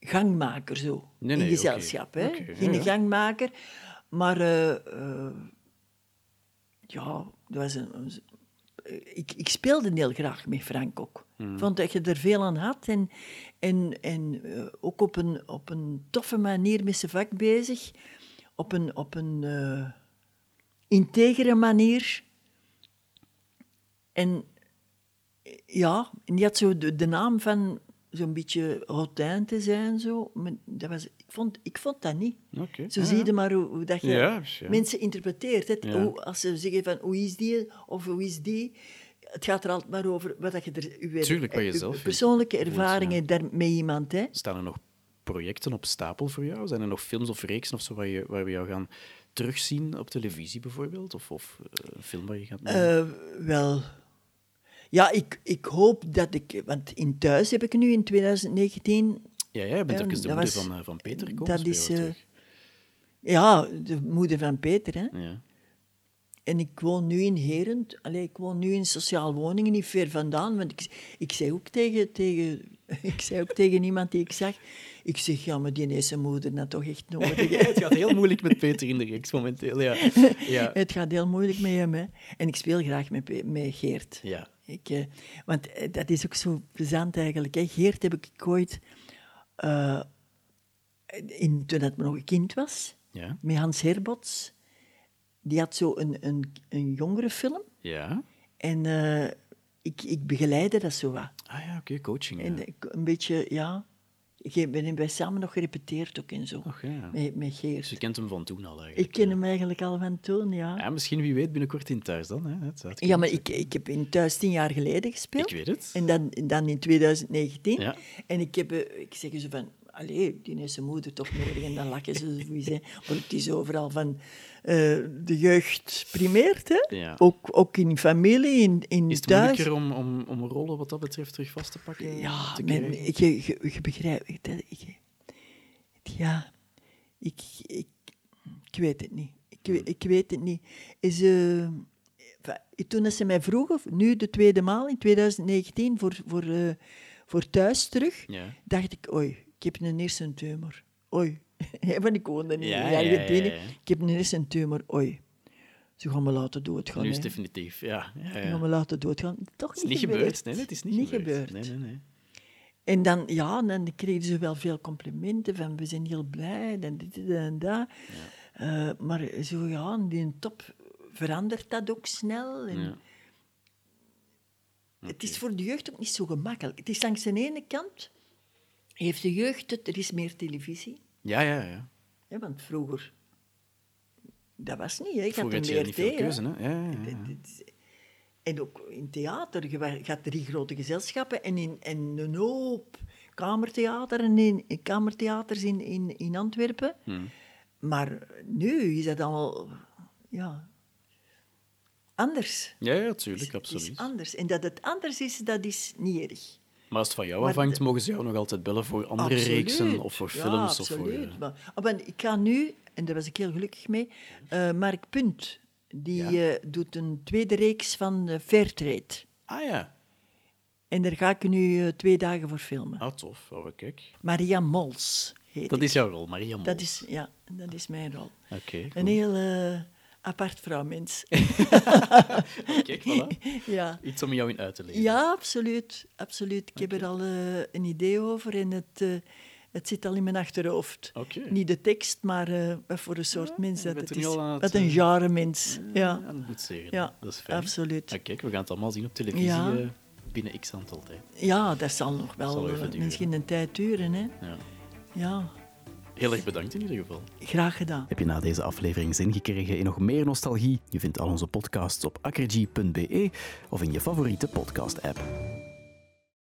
B: gangmaker, zo.
A: Nee, nee,
B: in gezelschap, hè.
A: Ja,
B: geen
A: ja.
B: gangmaker. Maar... eh, ja, dat was een... een- ik, ik speelde heel graag met Frank ook. Ik vond dat je er veel aan had. En, en, en eh, ook op een, op een toffe manier met zijn vak bezig. Op een, op een eh, integere manier. En eh, ja, en die had zo de, de naam van zo'n beetje rotin te zijn. Zo. Maar dat was, ik, vond, ik vond dat niet.
A: Oké.
B: Zo
A: ja,
B: zie je maar hoe, hoe dat je
A: Ja, dus
B: mensen interpreteert. Hè.
A: Ja.
B: Hoe, als ze zeggen van hoe is die of hoe is die. Het gaat er altijd maar over wat dat je er, uw,
A: Tuurlijk, wat je
B: uw
A: zelf vindt.
B: persoonlijke ervaringen daar met iemand. Hè.
A: Staan er nog projecten op stapel voor jou? Zijn er nog films of reeksen of zo waar, je, waar we jou gaan terugzien op televisie bijvoorbeeld? Of, of eh, een film waar je gaat mee?
B: Eh, wel, ja, ik, ik hoop dat ik... Want in Thuis heb ik nu in 2019...
A: ja, ja, je bent
B: eh,
A: ook eens de
B: dat
A: moeder
B: was-
A: van, eh, van Peter komen
B: dat is, eh. Ja, de moeder van Peter. Hè.
A: Ja.
B: En ik woon nu in Herent. Allee, ik woon nu in sociaal woningen, niet ver vandaan. Want ik, ik zei ook tegen, tegen, ik zei ook tegen iemand die ik zag... Ik zeg, ja, maar die heeft zijn moeder nou toch echt nodig. hè.
A: het gaat heel moeilijk met Peter in de reeks momenteel, ja. Ja,
B: Het gaat heel moeilijk met hem. Hè. En ik speel graag met, met Geert.
A: ja.
B: Ik, eh, want eh, dat is ook zo plezant eigenlijk. Hè. Geert heb ik ooit, eh, in, toen het nog een kind was,
A: ja.
B: met Hans Herbots. Die had zo een, een, een jongere film.
A: ja.
B: En ik, ik begeleidde dat zo wat.
A: Ah ja, oké, coaching. Ja.
B: En ik- een beetje, ja... Ik ben wij samen nog gerepeteerd ook en zo.
A: Och, ja.
B: Met, met
A: Dus
B: Geert.
A: je kent hem van toen al eigenlijk.
B: Ik ken hem eigenlijk al van toen, ja.
A: Ja, misschien wie weet binnenkort in thuis dan. Hè?
B: Ja, maar ik, ik heb in thuis tien jaar geleden gespeeld.
A: Ik weet het.
B: En dan, dan in 2019.
A: Ja.
B: En ik, heb, eh, ik zeg zo van, allee, die heeft zijn moeder toch nodig. En dan lachen ze hè. Want het is overal van, eh, de jeugd primeert, hè.
A: Ja.
B: Ook, ook in familie, in, in
A: Is het
B: thuis.
A: moeilijker om, om, om rollen wat dat betreft terug vast te pakken?
B: Ja,
A: te
B: men, ik, je, je, begrijpt... ik- ja, ik, ik, ik weet het niet. Ik, weet- ik weet het niet. Is, eh, enfin, toen ze mij vroegen, nu de tweede maal in 2019, voor, voor, eh, voor thuis terug,
A: Ja.
B: dacht ik, oei, ik heb een hersentumor. Oei. Want ik woonde niet
A: Ja, ja, ja, ja.
B: Ik heb een hersentumor. Oei. Ze gaan me laten doodgaan.
A: Nu is
B: hè.
A: het definitief, ja. ja,
B: Ze gaan me laten doodgaan. Toch
A: niet gebeurd. Nee, het is niet, gebeurd. Nee, nee, nee.
B: En dan, ja, dan kregen ze wel veel complimenten van we zijn heel blij en dit en dat. Eh, maar zo ja, die top verandert dat ook snel. En
A: Ja.
B: Het is voor de jeugd ook niet zo gemakkelijk. Het is langs de ene kant, heeft de jeugd het, er is meer televisie.
A: Ja, ja, ja.
B: Hè, want vroeger, dat was niet. Hè. Je
A: Vroeger
B: had een
A: je niet veel keuze,
B: hè.
A: Ja, ja, ja.
B: Is- En ook in theater. Je had drie grote gezelschappen en, in, en een hoop kamertheater en in, in kamertheaters in, in, in Antwerpen.
A: Hmm.
B: Maar nu is dat allemaal ja, anders.
A: Ja, ja, tuurlijk,
B: Het is
A: absoluut.
B: anders. En dat het anders is, dat is niet erg.
A: Maar als het van jou
B: Maar
A: afhangt,
B: de-
A: mogen ze jou nog altijd bellen voor andere
B: Absoluut.
A: reeksen of voor
B: Ja,
A: films? of voor,
B: absoluut.
A: eh,
B: Maar, oh, maar ik ga nu, en daar was ik heel gelukkig mee, eh, Mark Punt, die
A: Ja.
B: eh, doet een tweede reeks van eh, Fairtrade.
A: Ah ja,
B: En daar ga ik nu twee dagen voor filmen.
A: ah, tof. Oh, kijk.
B: Maria Mols heet
A: Dat
B: ik.
A: is jouw rol, Maria Mol.
B: Dat is, ja, dat is mijn rol.
A: Oké,
B: Een
A: cool.
B: heel apart vrouwmens.
A: Kijk, voilà.
B: ja.
A: Iets om jou in uit te leggen.
B: ja, absoluut. absoluut. Ik heb er al eh, een idee over en het, eh, het zit al in mijn achterhoofd. Niet de tekst, maar eh, wat voor een soort mens
A: je
B: dat het is.
A: het,
B: Wat een genre mens. Ja,
A: Aan het boetseren.
B: ja
A: dat is fijn.
B: absoluut.
A: Ah, kijk, we gaan het allemaal zien op televisie
B: Ja.
A: binnen x aantal tijd.
B: Ja, dat zal nog wel
A: Zal
B: misschien een tijd duren. Hè.
A: Ja.
B: Ja.
A: Heel erg bedankt in ieder geval.
B: Graag gedaan.
A: Heb je na deze aflevering zin gekregen in nog meer nostalgie? Je vindt al onze podcasts op akkergy.be of in je favoriete podcast-app.